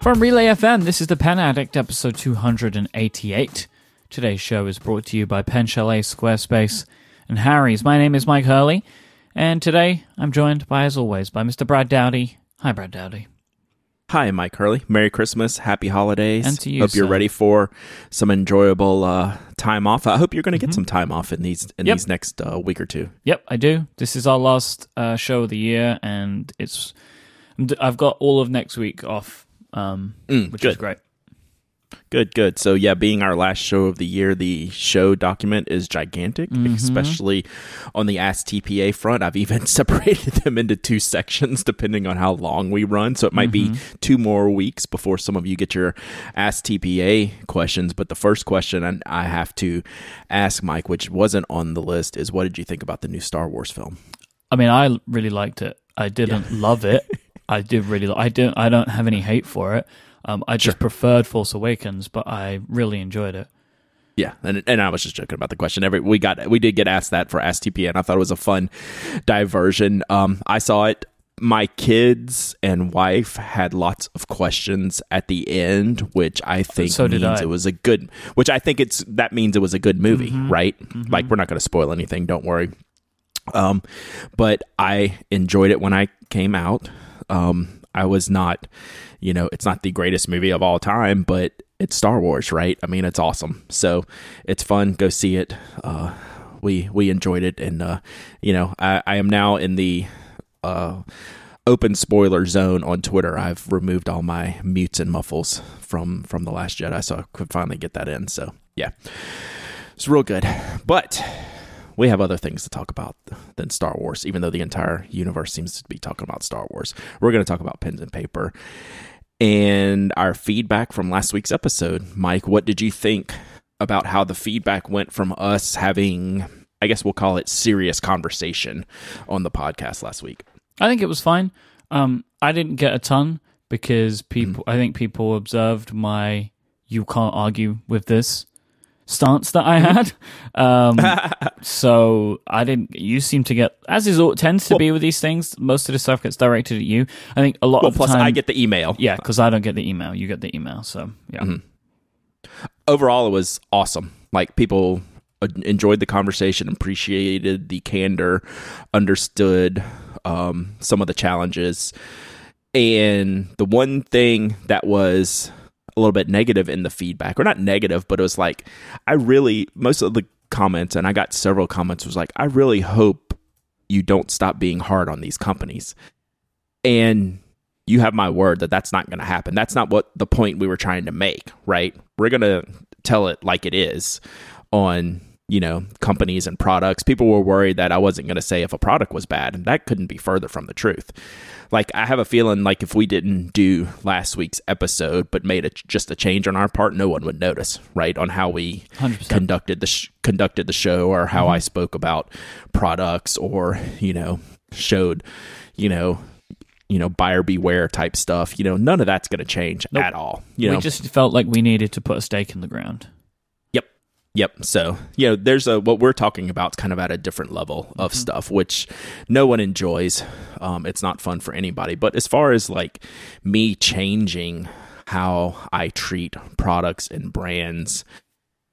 From Relay FM, this is the Pen Addict, episode 288. Today's show is brought to you by Pen Chalet, Squarespace, and Harry's. My name is Myke Hurley, and today I'm joined by, as always, by Mr. Brad Dowdy. Hi, Brad Dowdy. Hi, I'm Hurley. Merry Christmas, Happy Holidays. And to you, hope you're ready for some enjoyable uh, time off. I hope you're going to get some time off in these in Mm-hmm. Yep. these next uh, week or two. Yep, I do. This is our last uh, show of the year, and it's I've got all of next week off, um, Mm, which is great. Good, good. So yeah, being our last show of the year, the show document is gigantic, Mm-hmm. especially on the Ask TPA front. I've even separated them into two sections depending on how long we run. So it might be Mm-hmm. two more weeks before some of you get your Ask TPA questions. But the first question I- I have to ask Myke, which wasn't on the list, is what did you think about the new Star Wars film? I mean, I really liked it. I didn't love it. I did really. Li- I don't. I don't have any hate for it. Um, I just preferred Force Awakens, but I really enjoyed it. Yeah, and and I was just joking about the question. Every we got we did get asked that for STP, and I thought it was a fun diversion. Um, I saw it. My kids and wife had lots of questions at the end, which I think So means I. it was a good. Which I think it's that means it was a good movie, Mm-hmm. right? Like we're not going to spoil anything. Don't worry. Um, but I enjoyed it when I came out. Um, I was not, you know, it's not the greatest movie of all time, but it's Star Wars, right? I mean, it's awesome. So it's fun. Go see it. Uh, we we enjoyed it, and uh, you know, I, I am now in the uh, open spoiler zone on Twitter. I've removed all my mutes and muffles from from the Last Jedi, so I could finally get that in. So yeah, it's real good. But we have other things to talk about than Star Wars, even though the entire universe seems to be talking about Star Wars. We're going to talk about pens and paper and our feedback from last week's episode. Myke, what did you think about how the feedback went from us having, I guess we'll call it serious conversation on the podcast last week? I think it was fine. Um, I didn't get a ton because people. I think people observed my "you can't argue with this" stance that I had. Um, so I didn't. You seem to get, as is all tends to be with these things. Most of the stuff gets directed at you. I think a lot Well, of plus time. I get the email. yeah, because I don't get the email. You get the email. So yeah. Mm-hmm. overall it was awesome like people enjoyed the conversation appreciated the candor understood um, some of the challenges and the one thing that was a little bit negative in the feedback or not negative but it was like i really most of the comments and i got several comments was like i really hope you don't stop being hard on these companies and you have my word that that's not going to happen. That's not what the point we were trying to make, right? We're going to tell it like it is on, you know, companies and products. People were worried that I wasn't going to say if a product was bad, and that couldn't be further from the truth. Like I have a feeling like if we didn't do last week's episode but made a, just a change on our part, no one would notice, right? On how we 100%. conducted the sh- conducted the show or how I mm-hmm. spoke about products or, you know, showed, you know, you know, buyer beware type stuff. You know, none of that's going to change Nope. at all. You we know, just felt like we needed to put a stake in the ground. Yep. So, you know, there's a what we're talking about kind of at a different level of stuff, which no one enjoys. Um, it's not fun for anybody. But as far as like me changing how I treat products and brands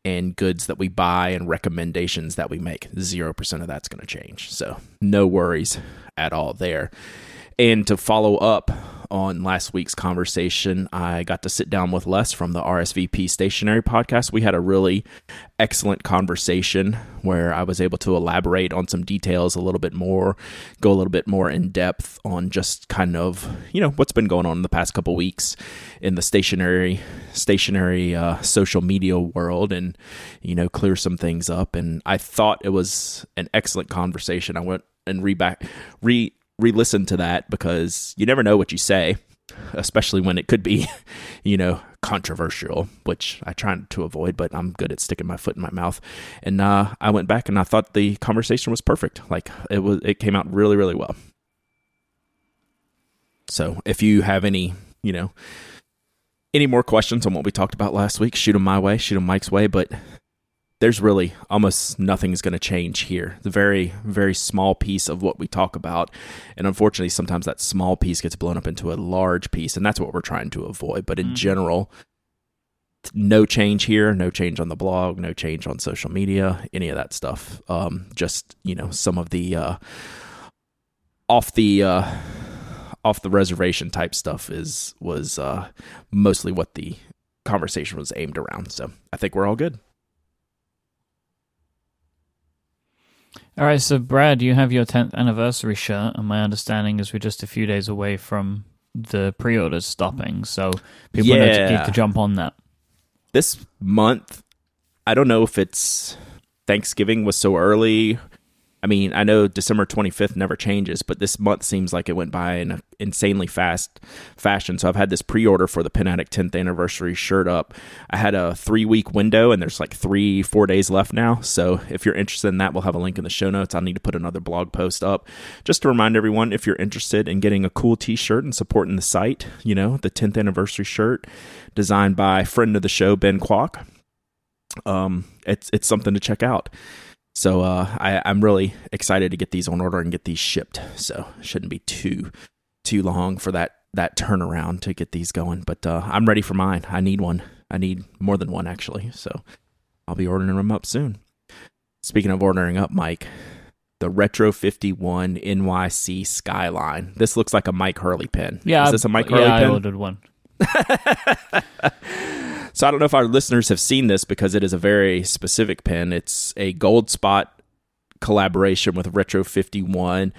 and goods that we buy and recommendations that we make, 0% of that's going to change. So, no worries at all there. And to follow up on last week's conversation, I got to sit down with Les from the RSVP Stationery podcast. We had a really excellent conversation where I was able to elaborate on some details a little bit more, go a little bit more in depth on just kind of, you know, what's been going on in the past couple weeks in the stationery stationery uh, social media world and, you know, clear some things up. And I thought it was an excellent conversation. I went and re back re re-listen to that because you never know what you say especially when it could be you know controversial which i try to avoid but i'm good at sticking my foot in my mouth. And uh, i went back and i thought the conversation was perfect. Like it was it came out really really well. So if you have any you know any more questions on what we talked about last week shoot them my way shoot them Myke's way but there's really almost nothing's going to change here. The very, very small piece of what we talk about. And unfortunately, sometimes that small piece gets blown up into a large piece, and that's what we're trying to avoid. But in mm-hmm. general, no change here, no change on the blog, no change on social media, any of that stuff. Um, just, you know, some of the uh, off the. Uh, off the reservation type stuff is was uh, mostly what the conversation was aimed around. So I think we're all good. All right, so Brad, you have your 10th anniversary shirt, and my understanding is we're just a few days away from the pre-orders stopping, so people yeah. need to jump on that. This month, I don't know if it's Thanksgiving was so early I mean, I know December 25th never changes, but this month seems like it went by in an insanely fast fashion. So I've had this pre order for the Pen Addict 10th anniversary shirt up. I had a three week window, and there's like three, four days left now. So if you're interested in that, we'll have a link in the show notes. I'll need to put another blog post up just to remind everyone if you're interested in getting a cool t shirt and supporting the site, you know, the 10th anniversary shirt designed by friend of the show, Ben Kwok. Um, it's, it's something to check out. So uh, I, I'm really excited to get these on order and get these shipped. So shouldn't be too too long for that that turnaround to get these going. But uh, I'm ready for mine. I need one. I need more than one actually. So I'll be ordering them up soon. Speaking of ordering up, Myke, the Retro 51 NYC Skyline. This looks like a Myke Hurley pin. Yeah, is this a Myke Hurley yeah, pen? I ordered one. So I don't know if our listeners have seen this because it is a very specific pen. It's a Goldspot collaboration with Retro 51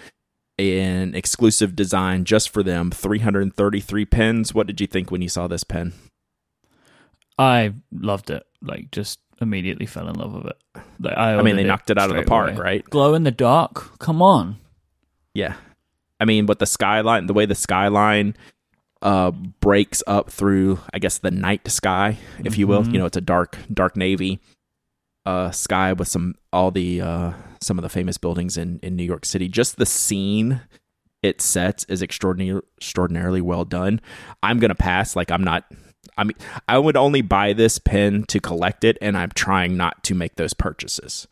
an exclusive design just for them. 333 pens what did you think when you saw this pen i loved it. Like just immediately fell in love with it. Like, I, I mean they knocked it out of the park away. right? Glow in the dark? Come on. Yeah. I mean but the skyline the way the skyline uh, breaks up through, I guess, the night sky, if you will. Mm-hmm. You know, it's a dark, dark navy uh, sky with some all the uh, some of the famous buildings in in New York City. Just the scene it sets is extraordinarily extraordinarily well done. I'm gonna pass. Like I'm not. I mean, I would only buy this pen to collect it, and I'm trying not to make those purchases.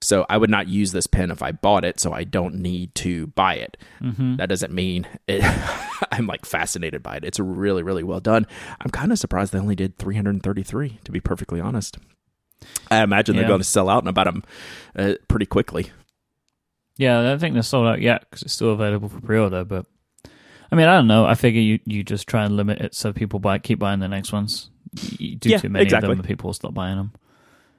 So I would not use this pen if I bought it, so I don't need to buy it. Mm-hmm. That doesn't mean it, I'm like fascinated by it. It's really, really well done. I'm kind of surprised they only did 333, to be perfectly honest. I imagine yeah. they're going to sell out in about them uh, pretty quickly. Yeah, I don't think they're sold out yet because it's still available for pre-order. But I mean, I don't know. I figure you, you just try and limit it so people buy keep buying the next ones. You do yeah, too many exactly. of them, and people will stop buying them.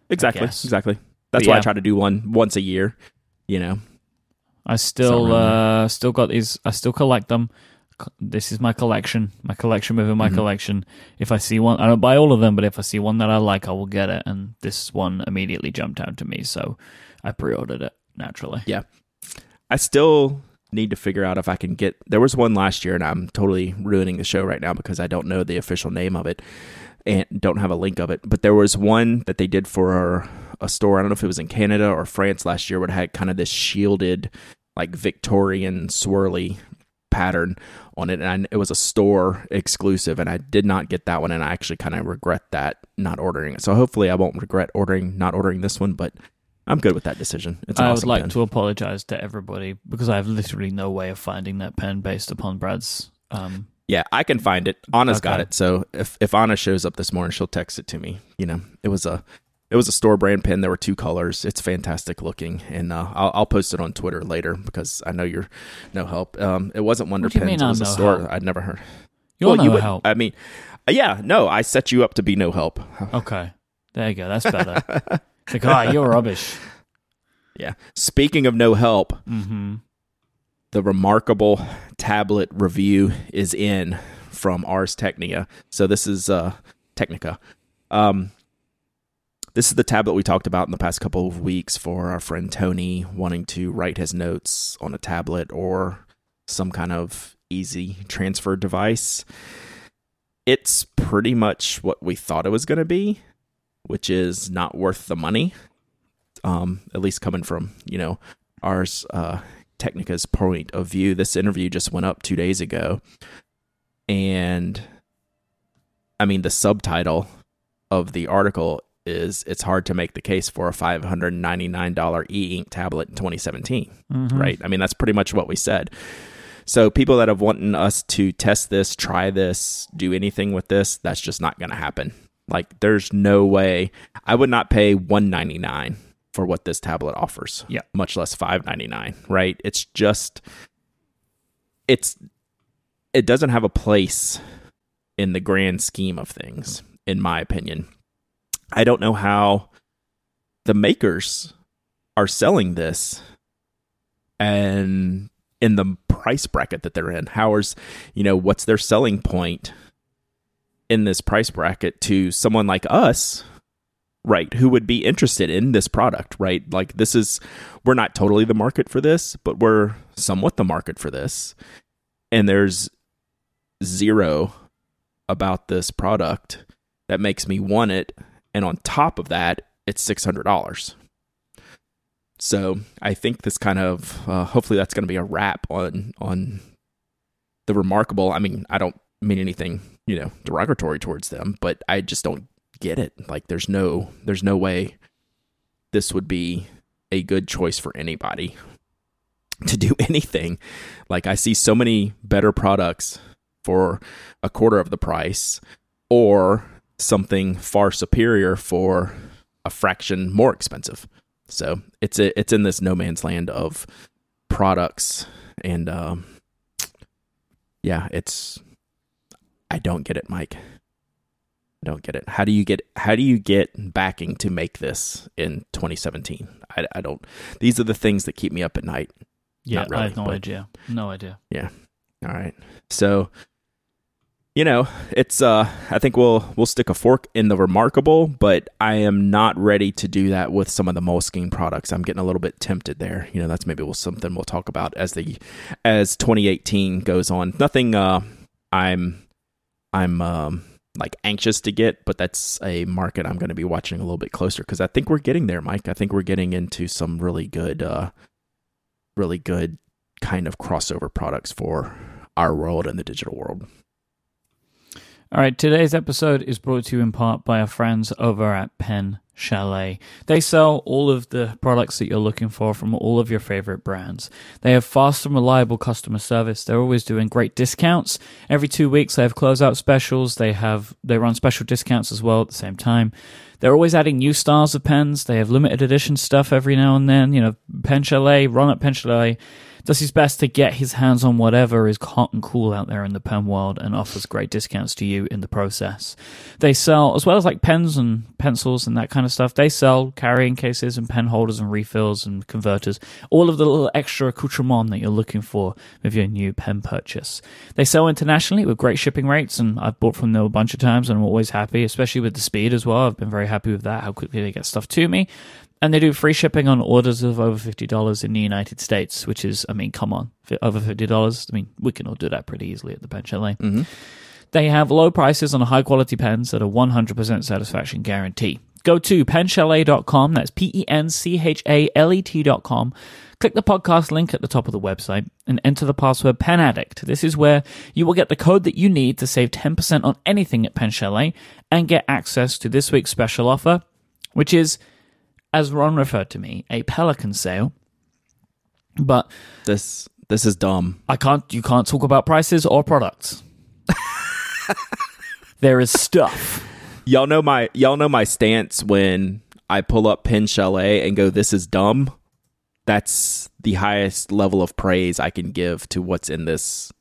Exactly, exactly. That's but why. I try to do one once a year. You know, I still uh, still got these. I still collect them. This is my collection. My collection within my mm-hmm. collection. If I see one, I don't buy all of them, but if I see one that I like, I will get it. And this one immediately jumped out to me, so I pre-ordered it naturally. Yeah, I still need to figure out if I can get. There was one last year, and I'm totally ruining the show right now because I don't know the official name of it and don't have a link of it. But there was one that they did for a store. I don't know if it was in Canada or France last year, where it had kind of this shielded, like Victorian swirly pattern on it, and I, it was a store exclusive, and I did not get that one, and I actually kind of regret that not ordering it. So hopefully, I won't regret ordering not ordering this one, but. I'm good with that decision. It's I awesome would like pen. to apologize to everybody because I have literally no way of finding that pen based upon Brad's um, yeah, I can find it. Anna's okay. got it. So if if Anna shows up this morning, she'll text it to me. You know, it was a it was a store brand pen. There were two colors. It's fantastic looking, and uh, I'll, I'll post it on Twitter later because I know you're no help. Um, it wasn't Wonder Pens. It was a store help? I'd never heard. You're well, no you would, help. I mean, uh, yeah, no, I set you up to be no help. Okay, there you go. That's better. it's like, ah, oh, you're rubbish. Yeah. Speaking of no help, mm-hmm the remarkable tablet review is in from Ars Technica. So this is uh, Technica. Um, this is the tablet we talked about in the past couple of weeks for our friend Tony wanting to write his notes on a tablet or some kind of easy transfer device. It's pretty much what we thought it was going to be, which is not worth the money. Um, at least coming from you know Ars uh, Technica's point of view. This interview just went up two days ago. And I mean, the subtitle of the article is it's hard to make the case for a $599 e-ink tablet in 2017, mm-hmm. right? I mean, that's pretty much what we said. So people that have wanted us to test this, try this, do anything with this, that's just not going to happen. Like there's no way I would not pay 199 for what this tablet offers. Yeah. Much less 599, right? It's just it's it doesn't have a place in the grand scheme of things in my opinion. I don't know how the makers are selling this and in the price bracket that they're in. How is, you know, what's their selling point in this price bracket to someone like us, right, who would be interested in this product, right? Like this is we're not totally the market for this, but we're somewhat the market for this. And there's zero about this product that makes me want it and on top of that, it's $600. So I think this kind of uh, hopefully that's going to be a wrap on on the remarkable. I mean, I don't mean anything you know derogatory towards them, but I just don't get it. Like, there's no there's no way this would be a good choice for anybody to do anything. Like, I see so many better products for a quarter of the price, or something far superior for a fraction more expensive. So it's a, it's in this no man's land of products, and um, yeah, it's I don't get it, Myke. Don't get it. How do you get how do you get backing to make this in 2017? I, I don't. These are the things that keep me up at night. Yeah, really, I have no but- idea. No idea. Yeah. All right. So you know, it's uh I think we'll we'll stick a fork in the remarkable, but I am not ready to do that with some of the Moleskine products. I'm getting a little bit tempted there. You know, that's maybe we'll, something we'll talk about as the as 2018 goes on. Nothing uh I'm I'm um like anxious to get, but that's a market I'm going to be watching a little bit closer cuz I think we're getting there, Myke. I think we're getting into some really good uh really good kind of crossover products for our world and the digital world. All right, today's episode is brought to you in part by our friends over at Pen Chalet. They sell all of the products that you're looking for from all of your favorite brands. They have fast and reliable customer service. They're always doing great discounts. Every two weeks they have closeout specials. They have they run special discounts as well at the same time. They're always adding new styles of pens. They have limited edition stuff every now and then. You know, Pen Chalet, run at Pen Chalet does his best to get his hands on whatever is hot and cool out there in the pen world and offers great discounts to you in the process. They sell, as well as like pens and pencils and that kind of stuff, they sell carrying cases and pen holders and refills and converters, all of the little extra accoutrement that you're looking for with your new pen purchase. They sell internationally with great shipping rates, and I've bought from them a bunch of times and I'm always happy, especially with the speed as well. I've been very happy with that, how quickly they get stuff to me. And they do free shipping on orders of over fifty dollars in the United States, which is, I mean, come on, over fifty dollars. I mean, we can all do that pretty easily at the Pen Chalet. Mm-hmm. They have low prices on high quality pens that are one hundred percent satisfaction guarantee. Go to penchalet.com. That's p e n c h a l e t.com. Click the podcast link at the top of the website and enter the password Pen Addict. This is where you will get the code that you need to save ten percent on anything at Pen Chalet and get access to this week's special offer, which is as Ron referred to me, a Pelikan sale. But This this is dumb. I can't you can't talk about prices or products. there is stuff. Y'all know my y'all know my stance when I pull up Pen Chalet and go, "This is dumb." That's the highest level of praise I can give to what's in this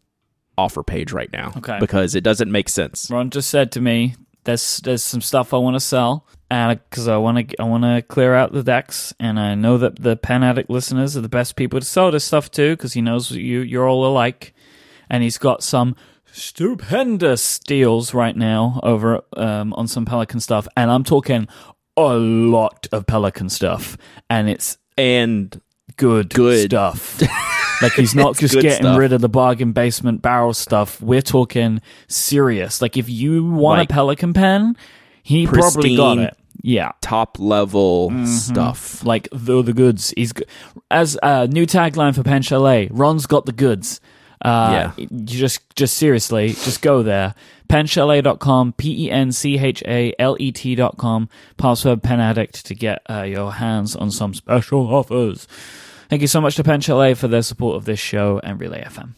offer page right now. Okay. because it doesn't make sense. Ron just said to me, "There's there's some stuff I want to sell, because I want to I want to clear out the decks, and I know that the Pen Addict listeners are the best people to sell this stuff to, because he knows you you're all alike, and he's got some." Stupendous deals right now over um, on some Pelikan stuff, and I'm talking a lot of Pelikan stuff, and it's And good, Good. stuff. like he's not just getting stuff. rid of the bargain basement barrel stuff. We're talking serious. Like if you want Like a Pelikan pen, he probably got it. Yeah. top level Mm-hmm. stuff. Like the the goods. He's as a new tagline for Pen Chalet. Ron's got the goods. Uh, Yeah. You just, just seriously, just go there. Penchalet.com, P E N C H A L E T.com, password pen addict to get uh, your hands on some special offers. Thank you so much to Pen Chalet for their support of this show and Relay FM.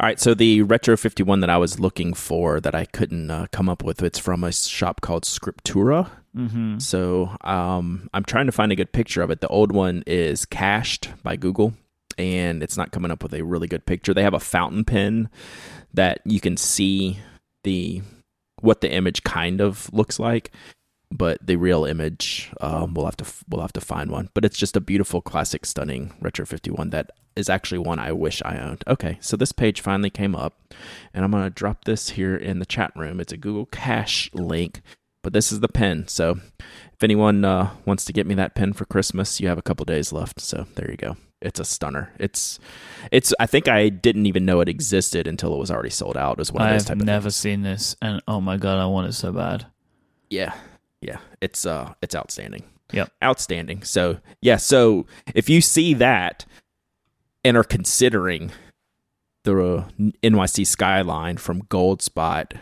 All right, so the Retro 51 that I was looking for that I couldn't uh, come up with, it's from a shop called Scriptura. Mm-hmm. So um, I'm trying to find a good picture of it. The old one is cached by Google, and it's not coming up with a really good picture. They have a fountain pen that you can see the what the image kind of looks like, but the real image um, we'll have to we'll have to find one. But it's just a beautiful, classic, stunning retro 51 that is actually one I wish I owned. Okay, so this page finally came up, and I'm gonna drop this here in the chat room. It's a Google Cache link but this is the pen. So if anyone uh, wants to get me that pen for Christmas, you have a couple days left. So there you go. It's a stunner. It's it's. I think I didn't even know it existed until it was already sold out. It was one of those I've type of never things. seen this, and oh my god, I want it so bad. Yeah, yeah. It's uh, it's outstanding. Yep. outstanding. So yeah. So if you see that and are considering the NYC skyline from Goldspot,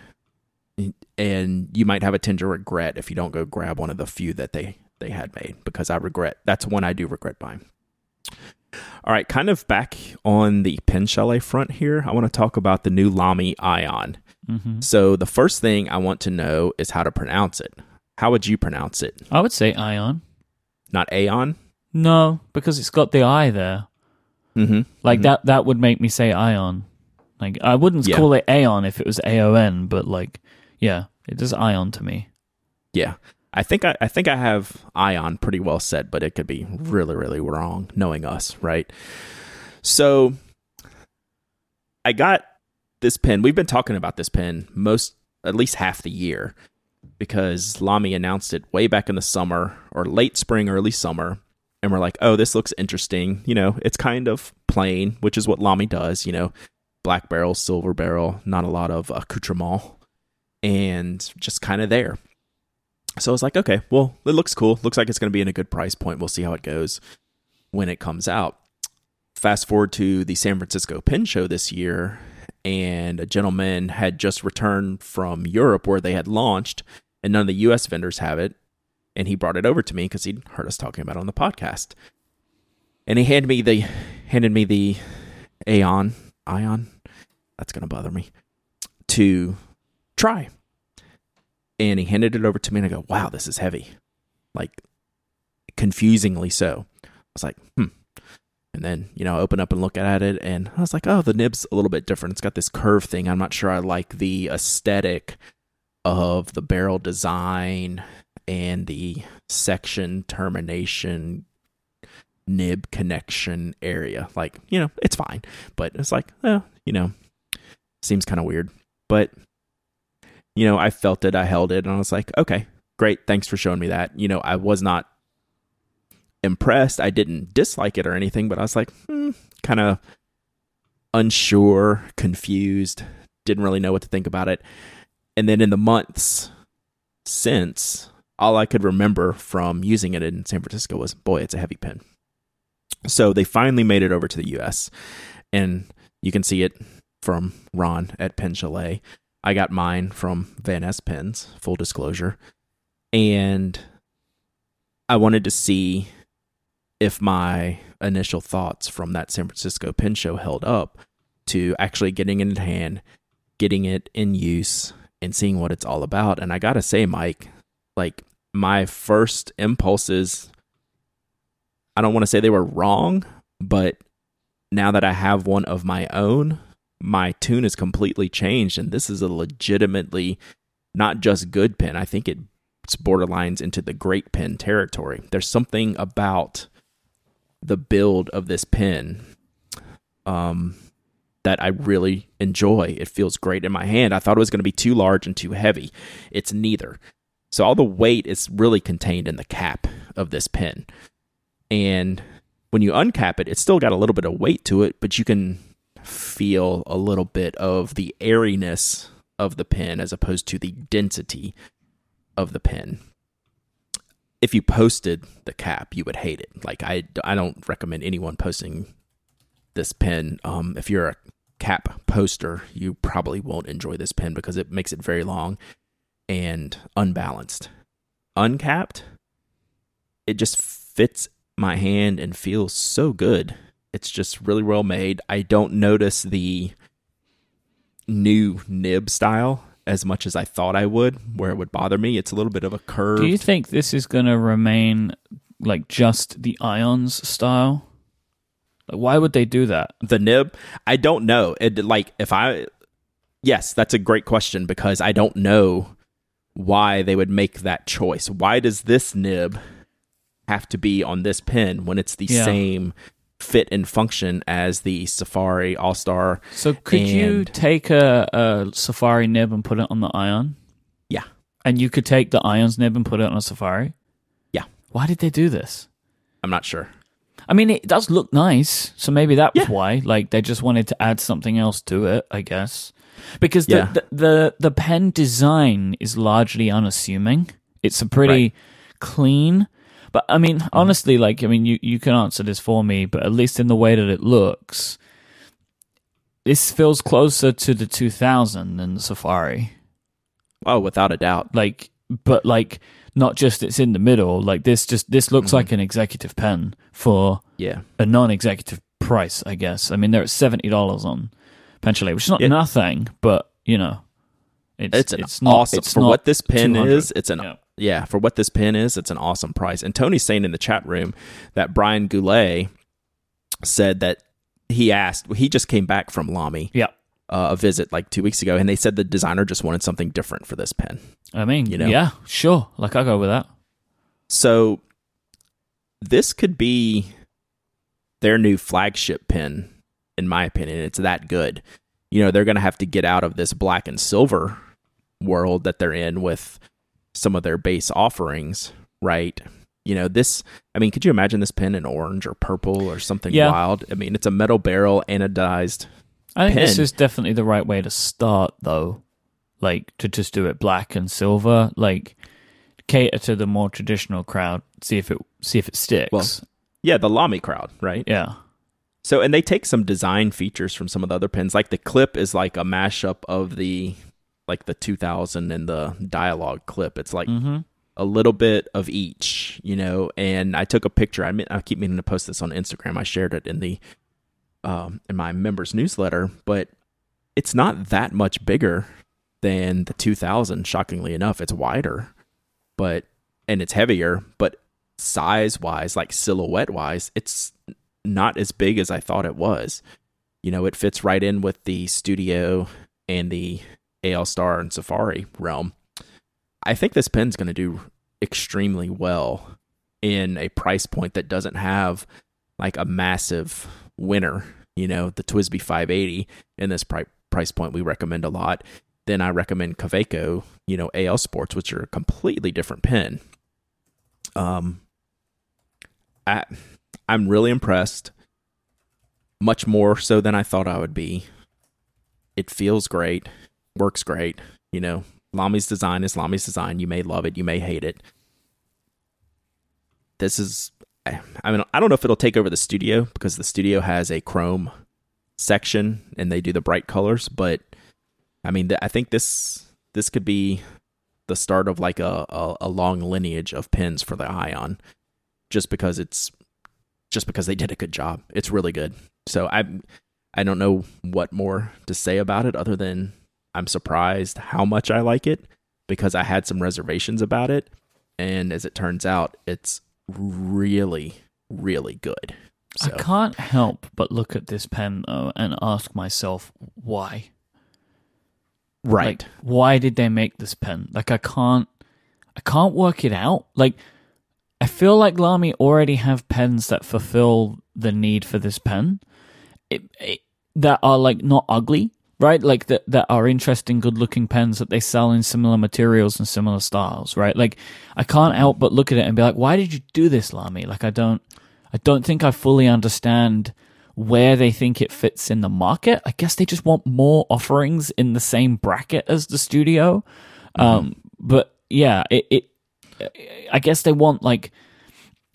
and you might have a tinge of regret if you don't go grab one of the few that they they had made because I regret that's one I do regret buying. All right, kind of back on the pen chalet front here. I want to talk about the new Lamy Ion. hmm So the first thing I want to know is how to pronounce it. How would you pronounce it? I would say Ion. Not Aeon. No, because it's got the I there. Mm-hmm. Like that that would make me say Ion. Like I wouldn't Yeah. call it Aeon if it was A O N, but like yeah, it does Ion to me. Yeah. I think I, I think I have Ion pretty well set, but it could be really, really wrong knowing us, right? So I got this pen. We've been talking about this pen most at least half the year because Lamy announced it way back in the summer or late spring, early summer. And we're like, oh, this looks interesting. You know, it's kind of plain, which is what Lamy does, you know, black barrel, silver barrel, not a lot of accoutrement, and just kind of there. So I was like, okay, well, it looks cool. Looks like it's going to be in a good price point. We'll see how it goes when it comes out. Fast forward to the San Francisco Pin Show this year, and a gentleman had just returned from Europe where they had launched, and none of the US vendors have it. And he brought it over to me because he'd heard us talking about it on the podcast. And he handed me the handed me the Aeon Ion. That's gonna bother me. To try and he handed it over to me and I go, wow, this is heavy. Like confusingly so. I was like, hmm. And then, you know, I open up and look at it and I was like, oh, the nib's a little bit different. It's got this curve thing. I'm not sure I like the aesthetic of the barrel design and the section termination nib connection area. Like, you know, it's fine. But it's like, eh, you know, seems kind of weird. But you know, I felt it, I held it, and I was like, okay, great, thanks for showing me that. You know, I was not impressed. I didn't dislike it or anything, but I was like, hmm, kind of unsure, confused, didn't really know what to think about it. And then in the months since, all I could remember from using it in San Francisco was, boy, it's a heavy pen. So they finally made it over to the US, and you can see it from Ron at Pen Chalet. I got mine from Vanness Pens, full disclosure. And I wanted to see if my initial thoughts from that San Francisco pen show held up to actually getting it in hand, getting it in use, and seeing what it's all about. And I got to say, Myke, like my first impulses, I don't want to say they were wrong, but now that I have one of my own, my tune is completely changed and this is a legitimately not just good pen i think it's borderlines into the great pen territory. There's something about the build of this pen um that i really enjoy. It feels great in my hand. I thought it was going to be too large and too heavy. It's neither so all the weight is really contained in the cap of this pen and when you uncap it it's still got a little bit of weight to it but you can feel a little bit of the airiness of the pen as opposed to the density of the pen. If you posted the cap, you would hate it. Like I, I don't recommend anyone posting this pen. Um, if you're a cap poster, you probably won't enjoy this pen because it makes it very long and unbalanced. Uncapped, it just fits my hand and feels so good. It's just really well made. I don't notice the new nib style as much as I thought I would, where it would bother me. It's a little bit of a curve. Do you think this is going to remain like just the ions style? Like, why would they do that? the nib? I don't know. It like if I Yes, that's a great question because I don't know why they would make that choice. Why does this nib have to be on this pen when it's the Yeah. same fit and function as the Safari AL Star? So could you take a, a Safari nib and put it on the Ion? Yeah. And you could take the Ion's nib and put it on a Safari? Yeah. Why did they do this? I'm not sure. I mean, it does look nice, so maybe that was Yeah. why. Like they just wanted to add something else to it, I guess. Because the, Yeah. the, the the pen design is largely unassuming. It's a pretty Right. clean, but I mean, mm-hmm. honestly, like I mean, you you can answer this for me, but at least in the way that it looks, this feels closer to the 2000 than the Safari. Oh, without a doubt. Like, but like not just it's in the middle. Like this, just this looks like mm-hmm. an executive pen for Yeah. a non-executive price, I guess. I mean, they're at seventy dollars on Penchalet, which is not Yeah. nothing, but you know, it's It's an it's not, awesome it's for not what this pen 200. is. It's an Yeah. yeah. for what this pen is. It's an awesome price. And Tony's saying in the chat room that Brian Goulet said that he asked. He just came back from Lamy, Yeah, uh, a visit like two weeks ago, and they said the designer just wanted something different for this pen. I mean, You know? yeah, sure. Like I go with that. So this could be their new flagship pen, in my opinion. It's that good. You know, they're going to have to get out of this black and silver world that they're in with some of their base offerings, right? You know, this, I mean, could you imagine this pen in orange or purple or something Yeah. wild? I mean, it's a metal barrel anodized. I think this is definitely the right way to start, though. Like to just do it black and silver, like cater to the more traditional crowd. See if it see if it sticks. Well, Yeah, the Lamy crowd, right? yeah, So, and they take some design features from some of the other pens. Like the clip is like a mashup of the like the 2000 and the Dialog clip. It's like mm-hmm. a little bit of each, you know. And I took a picture. I mean, I keep meaning to post this on Instagram. I shared it in the um in my members newsletter, but it's not that much bigger than the 2000. Shockingly enough, it's wider, but and it's heavier, but size wise, like silhouette wise, it's not as big as I thought it was. You know, it fits right in with the studio and the AL Star and Safari realm. I think this pen's going to do extremely well in a price point that doesn't have like a massive winner. You know, the TWSBI 580 in this pri- price point we recommend a lot. Then I recommend Kaweco, you know, AL Sports, which are a completely different pen. Um, I, I'm really impressed. Much more so than I thought I would be. It feels great, works great. You know, Lamy's design is Lamy's design. You may love it, you may hate it. This is, I mean, I don't know if it'll take over the studio because the studio has a chrome section and they do the bright colors. But I mean, I think this this could be the start of like a, a, a long lineage of pins for the Ion, just because it's just because they did a good job. It's really good. So I I don't know what more to say about it other than I'm surprised how much I like it because I had some reservations about it and as it turns out it's really really good. So I can't help but look at this pen though and ask myself why. right. Like, why did they make this pen? Like, I can't, I can't work it out. Like, I feel like Lamy already have pens that fulfill the need for this pen, it, it, that are like not ugly, right? Like that that are interesting, good-looking pens that they sell in similar materials and similar styles, right? Like, I can't help but look at it and be like, why did you do this, Lamy? Like, I don't, I don't think I fully understand where they think it fits in the market. I guess they just want more offerings in the same bracket as the studio. Um, but yeah, it, it, I guess they want like,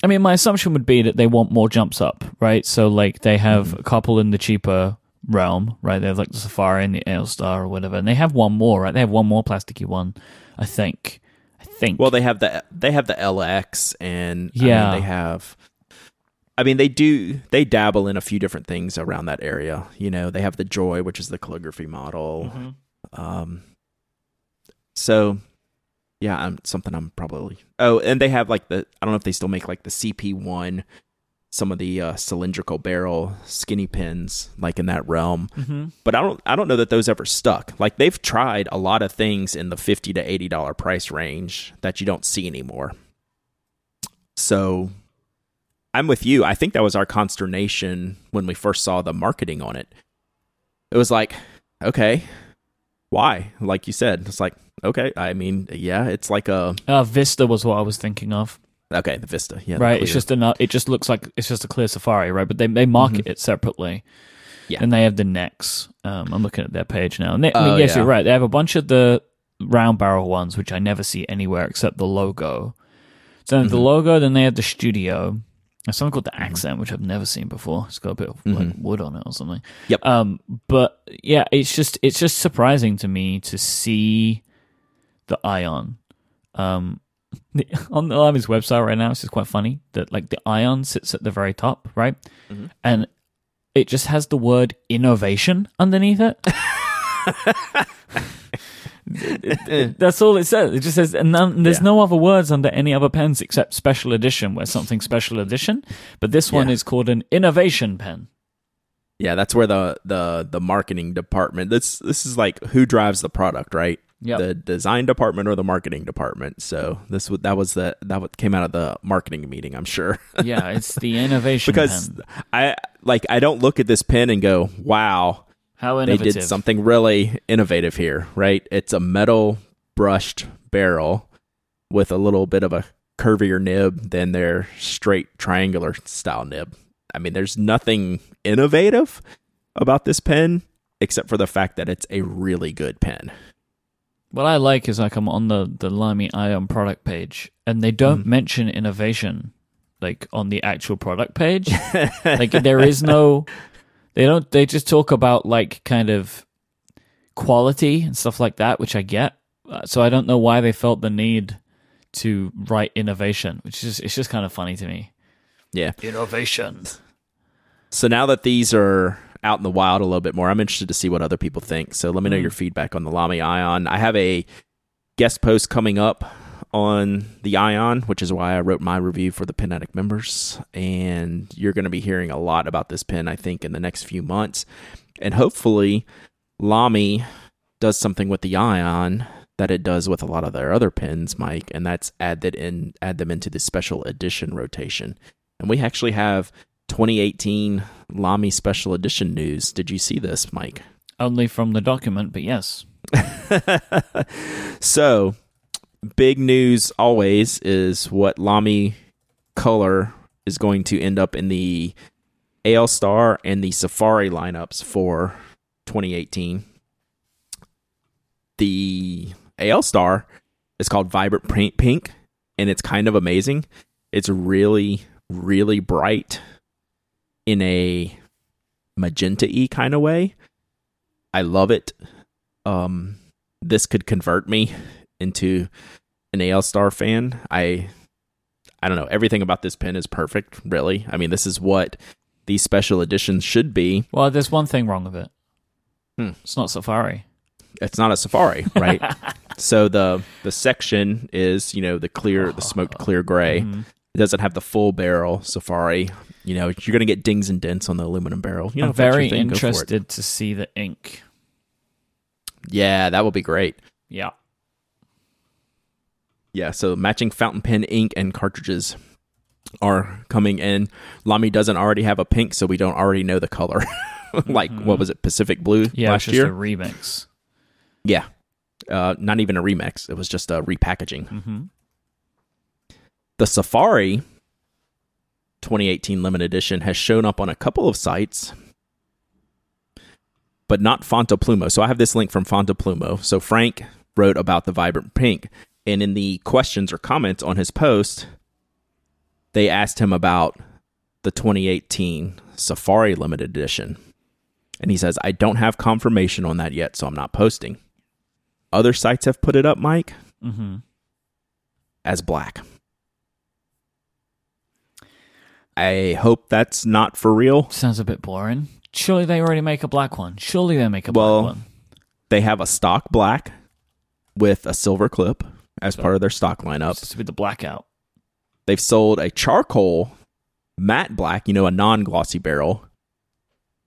I mean, my assumption would be that they want more jumps up, right? So like they have a couple in the cheaper realm, right? They have like the Safari and the AL Star or whatever, and they have one more, right? They have one more plasticky one, I think. I think. Well, they have the they have the LX, and I mean, Yeah. they have. I mean, they do they dabble in a few different things around that area. You know, they have the Joy, which is the calligraphy model. Mhm. Um, so yeah, I'm something I'm probably. Oh, and they have like the I don't know if they still make like the CP one, some of the uh, cylindrical barrel skinny pins like in that realm. Mhm. But I don't I don't know that those ever stuck. Like they've tried a lot of things in the fifty to eighty dollar price range that you don't see anymore. So I'm with you. I think that was our consternation when we first saw the marketing on it. It was like, okay, why? Like you said, it's like, okay, I mean, yeah, it's like a Uh, Vista was what I was thinking of. okay, the Vista, yeah, right it's just enough it just looks like it's just a clear safari right but they they market it separately Mm-hmm. Yeah. and they have the Nexx um i'm looking at their page now and they, I mean, Oh, yes yeah. you're right they have a bunch of the round barrel ones which i never see anywhere except the logo so have the Mm-hmm. logo then they have the studio there's something called the accent which i've never seen before it's got a bit of like wood on it or something Mm-hmm. Yep. um but yeah it's just it's just surprising to me to see the ion um the, on the Lamy's website right now, it's just quite funny that like the ion sits at the very top, right? Mm-hmm. And it just has the word innovation underneath it. That's all it says. It just says, and none, there's Yeah. no other words under any other pens except special edition, where something special mm. edition. But this one Yeah. is called an innovation pen. yeah, that's where the the the marketing department. This this is like who drives the product, right? Yep. The design department or the marketing department. So this that was the that what came out of the marketing meeting, I'm sure. Yeah, it's the innovation because pen. I like I don't look at this pen and go, "Wow, How they did something really innovative here." Right? It's a metal brushed barrel with a little bit of a curvier nib than their straight triangular style nib. I mean, there's nothing innovative about this pen except for the fact that it's a really good pen. What I like is like I'm on the the Lamy Ion product page, and they don't Mm-hmm. mention innovation like on the actual product page. like there is no, they don't. They just talk about like kind of quality and stuff like that, which I get. Uh, so I don't know why they felt the need to write innovation, which is it's just kind of funny to me. Yeah. Innovation. So now that these are out in the wild a little bit more, I'm interested to see what other people think. So let me know Mm. your feedback on the Lamy Ion. I have a guest post coming up on the Ion, which is why I wrote my review for the Pen Addict members. And you're going to be hearing a lot about this pen, I think, in the next few months. And hopefully, Lamy does something with the Ion that it does with a lot of their other pens, Myke, and that's add that in add them into the special edition rotation. And we actually have 2018 Lamy special edition news. Did you see this, Myke? Only from the document, but yes. so, big news always is what Lamy color is going to end up in the AL Star and the Safari lineups for 2018. The AL Star is called Vibrant Pink, and it's kind of amazing. It's really, really bright in a magenta y kind of way. I love it. Um, this could convert me into an AL Star fan. I I don't know. Everything about this pen is perfect, really. I mean, this is what these special editions should be. Well, there's one thing wrong with it. Hmm. It's not Safari. It's not a Safari, right? so the the section is, you know, the clear, the smoked clear gray. Mhm. It doesn't have the full barrel Safari. You know, you're going to get dings and dents on the aluminum barrel. You know, I'm if that's your very thing, go for it. interested to see the ink. Yeah, that will be great. Yeah. Yeah, so matching fountain pen ink and cartridges are coming in. Lamy doesn't already have a pink, so we don't already know the color. like what was it, Pacific Blue Yeah, last it's just year? a remix. yeah, uh, not even a remix. It was just a repackaging. hmm The Safari 2018 limited edition has shown up on a couple of sites, but not Fontoplumo. So I have this link from Fontoplumo. So Frank wrote about the vibrant pink, and in the questions or comments on his post, they asked him about the 2018 Safari limited edition. And he says, I don't have confirmation on that yet, so I'm not posting. Other sites have put it up, Myke, Mm-hmm. as black. I hope that's not for real. Sounds a bit boring. Surely they already make a black one. Surely they make a Well, black one. They have a stock black with a silver clip as part of their stock lineup. Just with the blackout. They've sold a charcoal matte black, you know, a non glossy barrel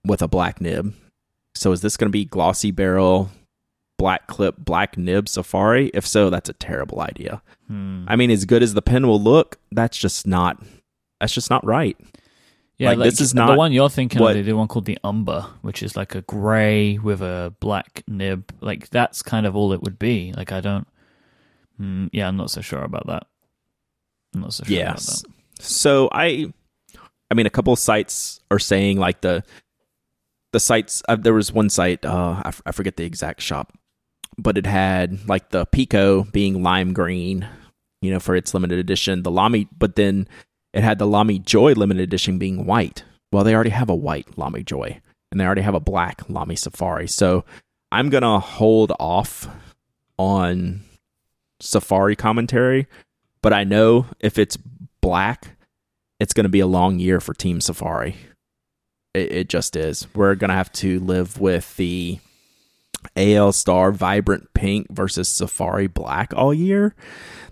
with a black nib. So is this going to be glossy barrel, black clip, black nib safari? If so, that's a terrible idea. Hmm. I mean, as good as the pen will look, that's just not. That's just not right. Yeah, Like, like, this is not the one you're thinking what- of. They do one called the Umbra, which is like a grey with a black nib. Like that's kind of all it would be. Like I don't. Mm, yeah, I'm not so sure about that. I'm not so sure Yes. So I, I mean, a couple of sites are saying like the, the sites. Uh, there was one site. Uh, I, f- I forget the exact shop, but it had like the Pico being lime green, you know, for its limited edition. The Lamy, but then it had the Lamy Joy limited edition being white. Well, they already have a white Lamy Joy, and they already have a black Lamy Safari. So I'm gonna hold off on Safari commentary but I know if it's black, it's going to be a long year for Team Safari. It, it just is. We're going to have to live with the AL Star Vibrant Pink versus Safari Black all year.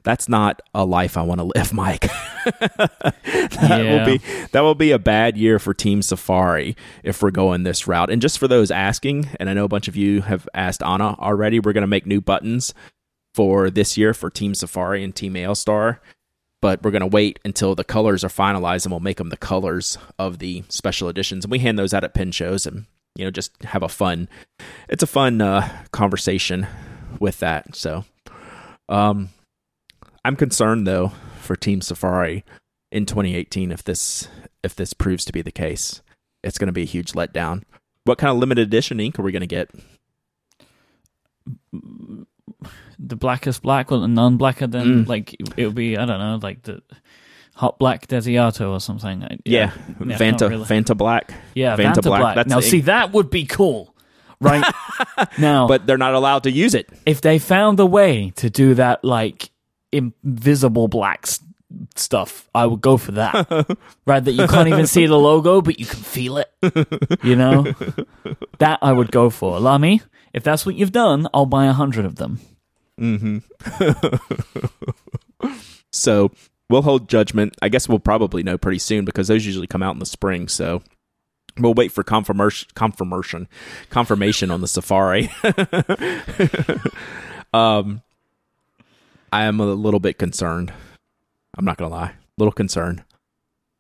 That's not a life I want to live, Myke. that Yeah. will be that will be a bad year for Team Safari if we're going this route. And just for those asking, and I know a bunch of you have asked Anna already, we're going to make new buttons for this year for Team Safari and Team AL Star. But we're going to wait until the colors are finalized and we'll make them the colors of the special editions. And we hand those out at pin shows and, you know, just have a fun, it's a fun uh, conversation with that. So, um, I'm concerned though for Team Safari in 2018 if this, if this proves to be the case. It's going to be a huge letdown. What kind of limited edition ink are we going to get? The blackest black, well, none blacker than Mm. like it would be. I don't know, like the Hotblack Desiato or something. I- Yeah, yeah, Vanta, really. Vanta Black. yeah, Vanta Vanta, Black, black. that's Now, see, that would be cool, right? now, But they're not allowed to use it. if they found a way to do that like invisible black s- stuff i would go for that right that you can't even see the logo but you can feel it you know that i would go for lamy if that's what you've done i'll buy a hundred of them So we'll hold judgment. I guess we'll probably know pretty soon because those usually come out in the spring. So we'll wait for confirmation, confirmation, confirmation on the Safari. um, I am a little bit concerned. I'm not gonna lie, a little concerned.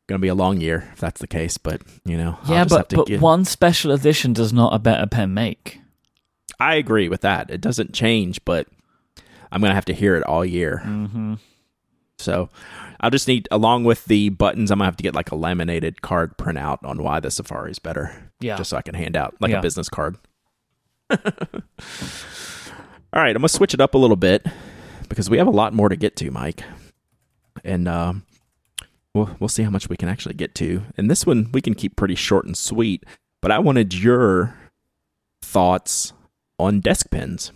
Gonna be a long year if that's the case, but you know, yeah but, but get- one special edition does not a better pen make I agree with that. It doesn't change, but I'm gonna have to hear it all year. mm-hmm. So I'll just need, along with the buttons, I'm gonna have to get like a laminated card printout on why the Safari is better, yeah just so I can hand out like Yeah. a business card. All right, I'm gonna switch it up a little bit because we have a lot more to get to, Myke, and um, we'll we'll see how much we can actually get to. And this one we can keep pretty short and sweet. But I wanted your thoughts on desk pens.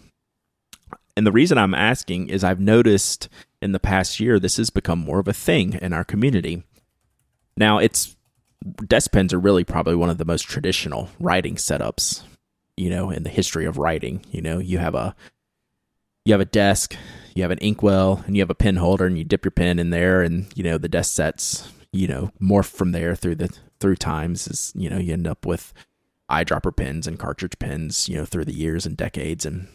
And the reason I'm asking is I've noticed in the past year this has become more of a thing in our community. Now, it's desk pens are really probably one of the most traditional writing setups, you know, in the history of writing. You know, you have a you have a desk, you have an inkwell, and you have a pen holder, and you dip your pen in there, and you know the desk sets, you know, morph from there through the through times. Is you know you end up with eyedropper pens and cartridge pens, you know, through the years and decades, and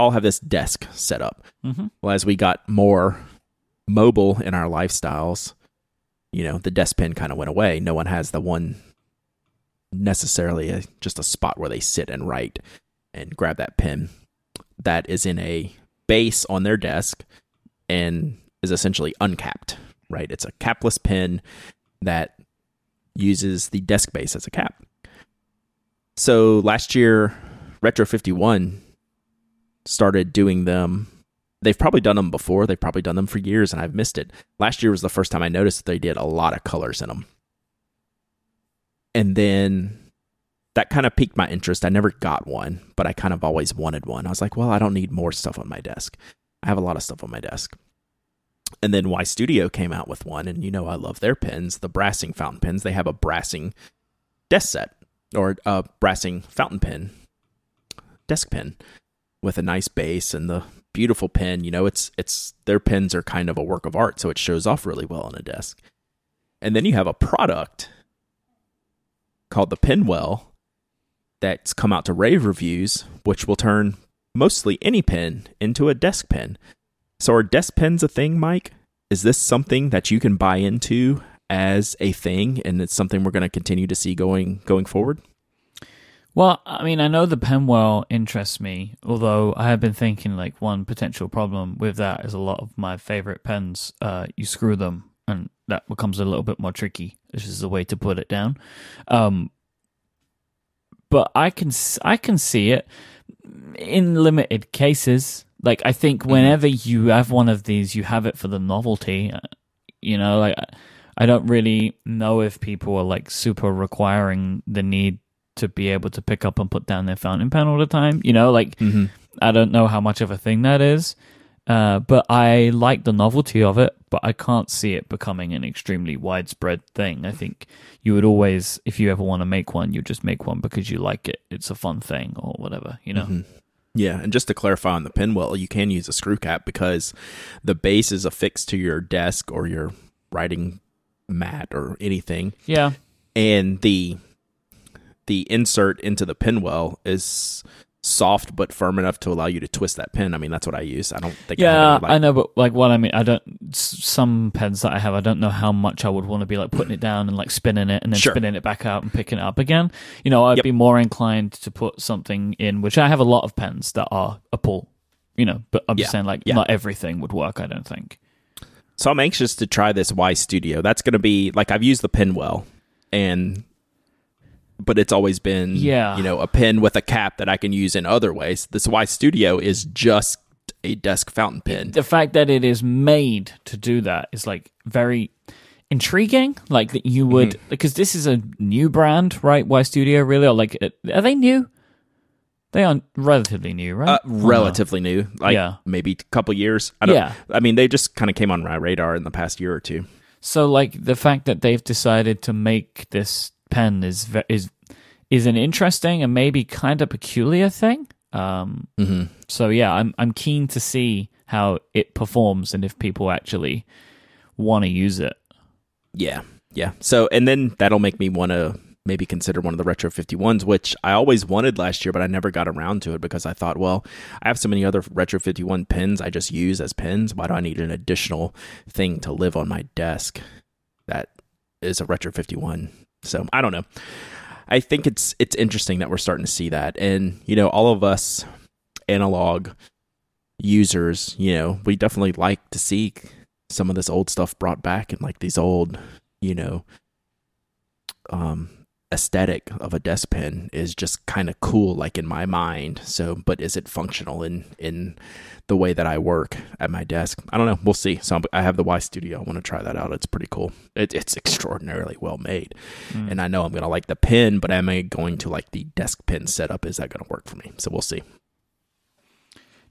all have this desk set up. mm-hmm. Well, as we got more mobile in our lifestyles, you know, the desk pen kind of went away. No one has the one necessarily a, just a spot where they sit and write and grab that pen that is in a base on their desk and is essentially uncapped, right? It's a capless pen that uses the desk base as a cap. So last year, Retro 51 started doing them. They've probably done them before. They've probably done them for years, and I've missed it. Last year was the first time I noticed that they did a lot of colors in them. And then that kind of piqued my interest. I never got one, but I kind of always wanted one. I was like, well, I don't need more stuff on my desk. I have a lot of stuff on my desk. And then Ystudio came out with one, and you know I love their pens, the brassing fountain pens. They have a brassing desk set or a brassing fountain pen, desk pen with a nice base and the beautiful pen. You know, it's it's their pens are kind of a work of art, so it shows off really well on a desk. And then you have a product called the Penwell that's come out to rave reviews, which will turn mostly any pen into a desk pen. So are desk pens a thing, Myke? Is this something that you can buy into as a thing and it's something we're going to continue to see going going forward? Well, I mean, I know the Penwell interests me, although I have been thinking like one potential problem with that is a lot of my favorite pens, uh, you screw them and that becomes a little bit more tricky. This is the way to put it down. Um, but I can I can see it in limited cases. Like I think mm-hmm. whenever you have one of these, you have it for the novelty. Uh, you know, like I don't really know if people are like super requiring the need to be able to pick up and put down their fountain pen all the time. You know, like mm-hmm. I don't know how much of a thing that is. Uh, but I like the novelty of it, but I can't see it becoming an extremely widespread thing. I think you would always, if you ever want to make one, you just make one because you like it. It's a fun thing or whatever, you know? Mm-hmm. Yeah, and just to clarify on the Penwell, you can use a screw cap because the base is affixed to your desk or your writing mat or anything. Yeah. And the the insert into the Penwell is soft but firm enough to allow you to twist that pin. I mean, that's what I use. I don't think. Yeah, I, like, I know, but like what I mean, I don't. Some pens that I have, I don't know how much I would want to be like putting it down and like spinning it and then sure. spinning it back out and picking it up again. You know, I'd yep. be more inclined to put something in, which I have a lot of pens that are a pull. You know, but I'm yeah. just saying, like, yeah. not everything would work. I don't think. So I'm anxious to try this Ystudio. That's going to be like I've used the Penwell, and but it's always been yeah. you know a pen with a cap that I can use in other ways. This Ystudio is just a desk fountain pen. The fact that it is made to do that is like very intriguing. Like that you would mm-hmm. because this is a new brand, right? Ystudio really or like are they new? They are relatively new, right? Uh, relatively new, like yeah. maybe a couple years. I don't, yeah, I mean they just kind of came on my radar in the past year or two. So, like the fact that they've decided to make this pen is is is an interesting and maybe kind of peculiar thing. Um, mm-hmm. So yeah, I'm I'm keen to see how it performs and if people actually want to use it. Yeah, yeah. So and then that'll make me want to maybe consider one of the retro 51s which i always wanted last year but i never got around to it because i thought well i have so many other retro 51 pins i just use as pins why do i need an additional thing to live on my desk that is a retro 51 so I don't know. I think it's it's interesting that we're starting to see that, and you know, all of us analog users, you know, we definitely like to see some of this old stuff brought back and like these old, you know, um aesthetic of a desk pen is just kind of cool like in my mind. So but is it functional in in the way that i work at my desk? I don't know. We'll see. So i have the Ystudio. I want to try that out. It's pretty cool. It, it's extraordinarily well made. Mm. and i know i'm gonna like the pen but am i going to like the desk pen setup? Is that gonna work for me? So we'll see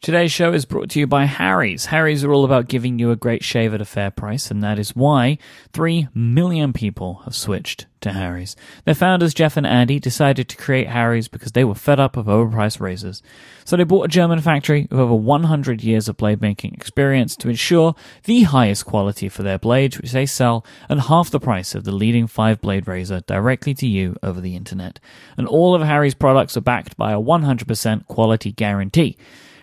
Today's show is brought to you by Harry's. Harry's are all about giving you a great shave at a fair price, and that is why 3 million people have switched to Harry's. Their founders, Jeff and Andy, decided to create Harry's because they were fed up of overpriced razors. So they bought a German factory with over 100 years of blade making experience to ensure the highest quality for their blades, which they sell at half the price of the leading five blade razor directly to you over the internet. And all of Harry's products are backed by a 100% quality guarantee.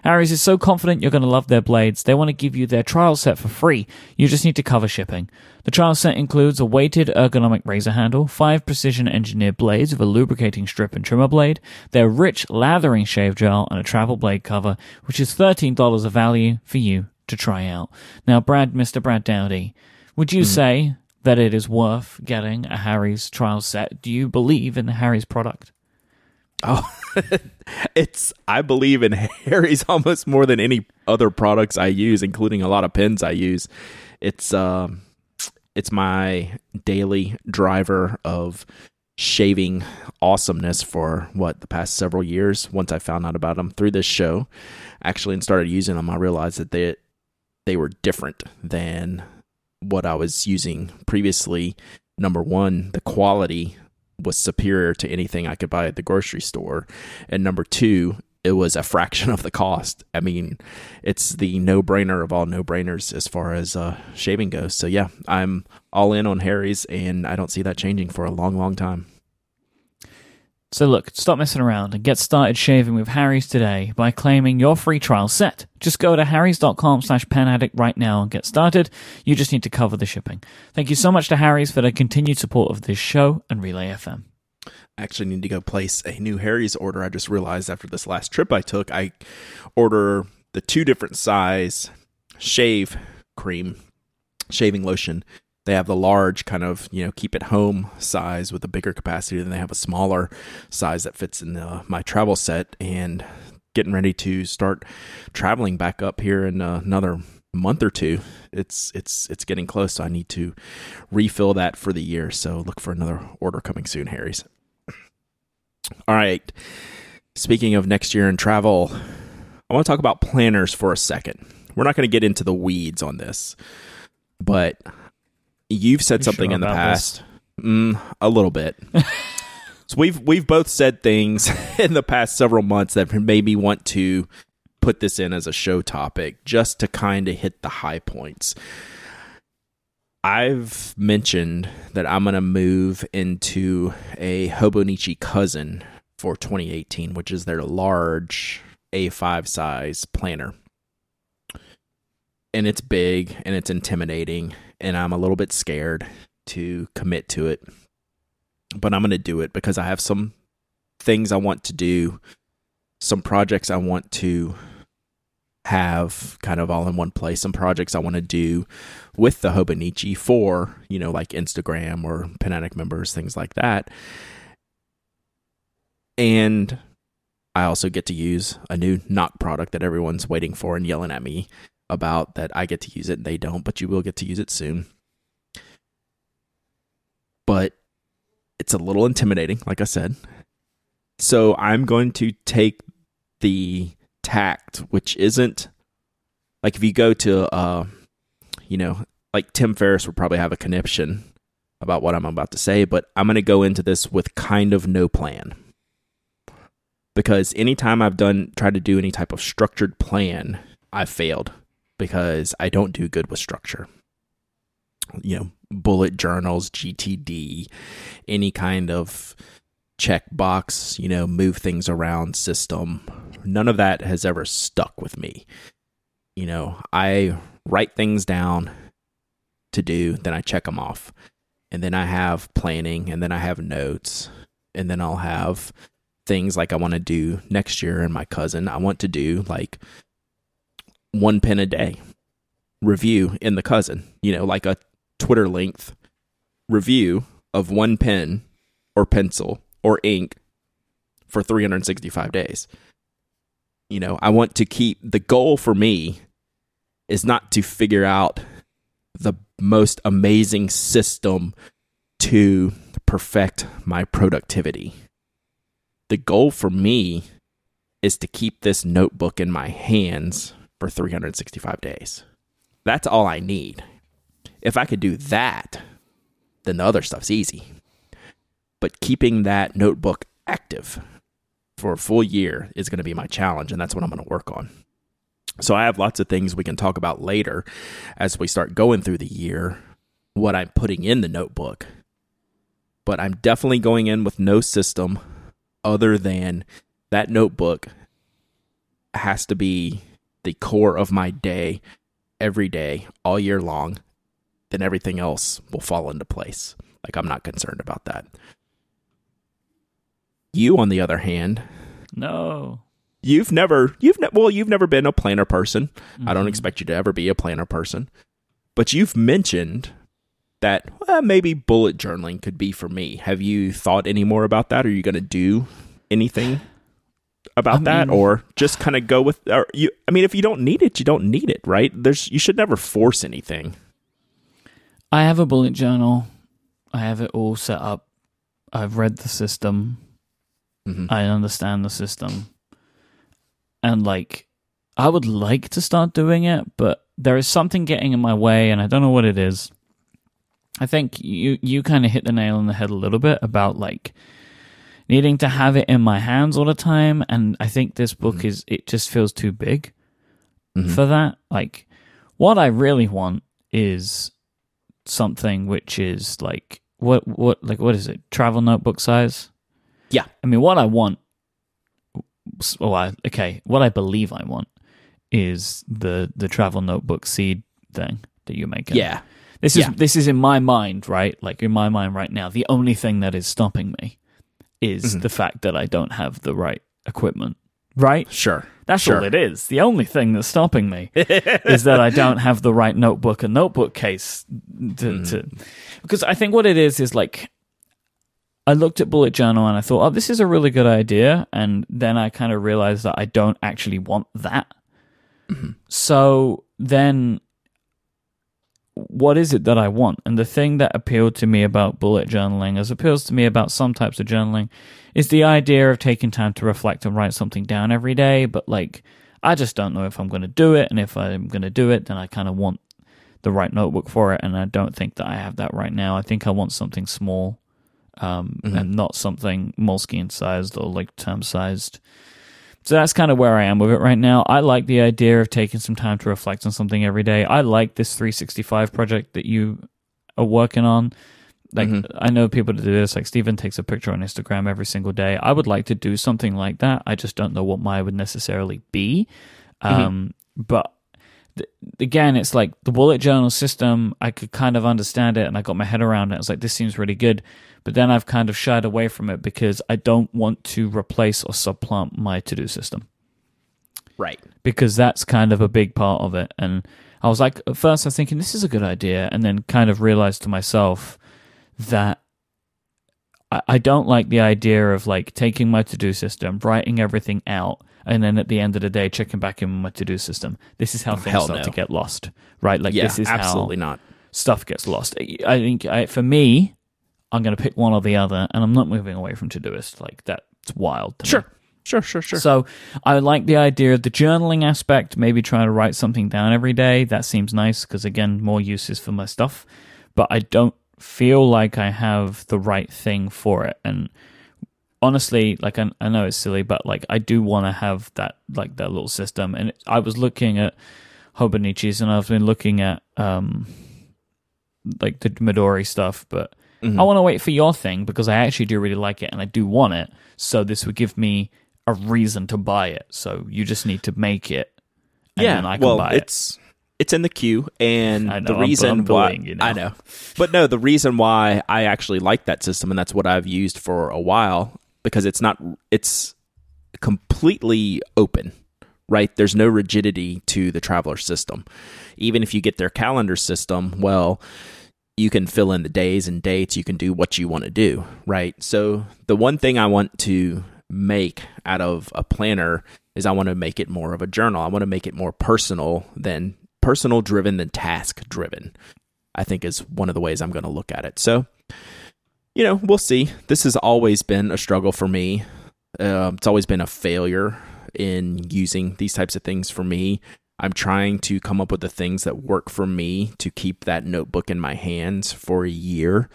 Harry's is so confident you're going to love their blades, they want to give you their trial set for free. You just need to cover shipping. The trial set includes a weighted ergonomic razor handle, five precision engineered blades with a lubricating strip and trimmer blade, their rich lathering shave gel, and a travel blade cover, which is $13 of value for you to try out. Now, Brad, Mr. Brad Dowdy, would you mm. say that it is worth getting a Harry's trial set? Do you believe in the Harry's product? Oh, it's I believe in Harry's almost more than any other products I use, including a lot of pens I use. It's um, it's my daily driver of shaving awesomeness for what the past several years. Once I found out about them through this show, actually, and started using them, I realized that they they were different than what I was using previously. Number one, the quality was superior to anything I could buy at the grocery store, and number two, it was a fraction of the cost. I mean, it's the no brainer of all no brainers as far as uh, shaving goes. So, yeah, I'm all in on Harry's, and I don't see that changing for a long, long time. So look, stop messing around and get started shaving with Harry's today by claiming your free trial set. Just go to harrys.com slash penaddict right now and get started. You just need to cover the shipping. Thank you so much to Harry's for their continued support of this show and Relay FM. I actually need to go place a new Harry's order. I just realized after this last trip I took, I order the two different size shave cream, shaving lotion. They have the large kind of, you know, keep it home size with a bigger capacity. Then they have a smaller size that fits in the, my travel set. And getting ready to start traveling back up here in uh, another month or two. It's it's it's getting close. So I need to refill that for the year. So look for another order coming soon, Harry's. All right. Speaking of next year and travel, I want to talk about planners for a second. We're not going to get into the weeds on this, but you've said You something sure in the past, mm, a little bit. so we've we've both said things in the past several months that made me want to put this in as a show topic, just to kind of hit the high points. I've mentioned that I'm going to move into a Hobonichi cousin for 2018, which is their large A5 size planner. And it's big and it's intimidating, and I'm a little bit scared to commit to it. But I'm going to do it because I have some things I want to do, some projects I want to have kind of all in one place, some projects I want to do with the Hobonichi for, you know, like Instagram or Penaddict members, things like that. And I also get to use a new Nock product that everyone's waiting for and yelling at me about that I get to use it and they don't, but you will get to use it soon. But it's a little intimidating, like I said. So I'm going to take the tact, which isn't like if you go to uh you know, like Tim Ferriss would probably have a conniption about what I'm about to say, but I'm going to go into this with kind of no plan. Because anytime I've done tried to do any type of structured plan, I've failed because I don't do good with structure. You know, bullet journals, GTD, any kind of checkbox, you know, move things around system. None of that has ever stuck with me. You know, I write things down to do, then I check them off. And then I have planning, and then I have notes, and then I'll have things like I want to do next year and my cousin. I want to do like one pen a day review in the cousin, you know, like a Twitter length review of one pen or pencil or ink for 365 days. You know, I want to keep the goal for me is not to figure out the most amazing system to perfect my productivity. The goal for me is to keep this notebook in my hands for 365 days. That's all I need. If I could do that, then the other stuff's easy. But keeping that notebook active for a full year is going to be my challenge, and that's what I'm going to work on. So I have lots of things we can talk about later as we start going through the year, what I'm putting in the notebook. But I'm definitely going in with no system other than that notebook has to be the core of my day every day, all year long. Then everything else will fall into place. Like I'm not concerned about that. You, on the other hand, No. you've never you've ne- well you've never been a planner person i don't Mhm. expect you to ever be a planner person but you've mentioned that well, maybe bullet journaling could be for me have you thought any more about that are you going to do anything about I that mean- or just kind of go with or you i mean if you don't need it you don't need it right there's you should never force anything I have a bullet journal. I have it all set up I've read the system. Mhm. I understand the system. And like I would like to start doing it, but there is something getting in my way and I don't know what it is. I think you you kind of hit the nail on the head a little bit about like needing to have it in my hands all the time and I think this book is it just feels too big Mhm. for that. Like what I really want is something which is like what what like what is it? Travel notebook size? Yeah. I mean what I want oh I okay, what I believe I want is the the travel notebook seed thing that you make. Yeah. This is Yeah. this is in my mind, right? Like in my mind right now, the only thing that is stopping me is Mhm. the fact that I don't have the right equipment. Right? Sure. That's Sure. all it is. The only thing that's stopping me is that I don't have the right notebook and notebook case to, to because I think what it is is like I looked at bullet journal and I thought, oh, this is a really good idea, and then I kind of realized that I don't actually want that. So then, what is it that I want? And the thing that appealed to me about bullet journaling, as appeals to me about some types of journaling, is the idea of taking time to reflect and write something down every day. But like, I just don't know if I'm going to do it, and if I'm going to do it, then I kind of want the right notebook for it, and I don't think that I have that right now. I think I want something small, um, and not something Moleskine sized or like term sized. So that's kind of where I am with it right now. I like the idea of taking some time to reflect on something every day. I like this 365 project that you are working on. Like I know people to do this. Like Steven takes a picture on Instagram every single day. I would like to do something like that. I just don't know what mine would necessarily be. Um, But th- again, it's like the bullet journal system. I could kind of understand it, and I got my head around it. I was like, this seems really good. But then I've kind of shied away from it because I don't want to replace or supplant my to do system Right. because that's kind of a big part of it. And I was like, at first, I was thinking this is a good idea, and then kind of realized to myself that I, I don't like the idea of like taking my to do system, writing everything out, and then at the end of the day, checking back in with my to do system. This is how things start no. to get lost, right? Like Yeah. this is absolutely how not. stuff gets lost. I think I, for me, I'm going to pick one or the other, and I'm not moving away from Todoist. Like that's wild. To me. Sure. Sure. Sure. Sure. So I like the idea of the journaling aspect, maybe try to write something down every day. That seems nice because, again, more uses for my stuff. But I don't feel like I have the right thing for it. And honestly, like, I, I know it's silly, but like, I do want to have that, like, that little system. And it, I was looking at Hobonichi's and I've been looking at, um, like the Midori stuff, but I want to wait for your thing because I actually do really like it and I do want it. So this would give me a reason to buy it. So you just need to make it. And yeah. then I can well, buy it. it's it's in the queue, and know, the I'm- reason I'm why you now. I know, but no, the reason why I actually like that system, and that's what I've used for a while, because it's not it's completely open. Right, there's no rigidity to the traveler system. Even if you get their calendar system, well, you can fill in the days and dates. You can do what you want to do, right? So the one thing I want to make out of a planner is I want to make it more of a journal. I want to make it more personal than personal driven than task driven. I think is one of the ways I'm going to look at it. So, you know, we'll see. This has always been a struggle for me. Uh, it's always been a failure in using these types of things for me. I'm trying to come up with the things that work for me to keep that notebook in my hands for a year.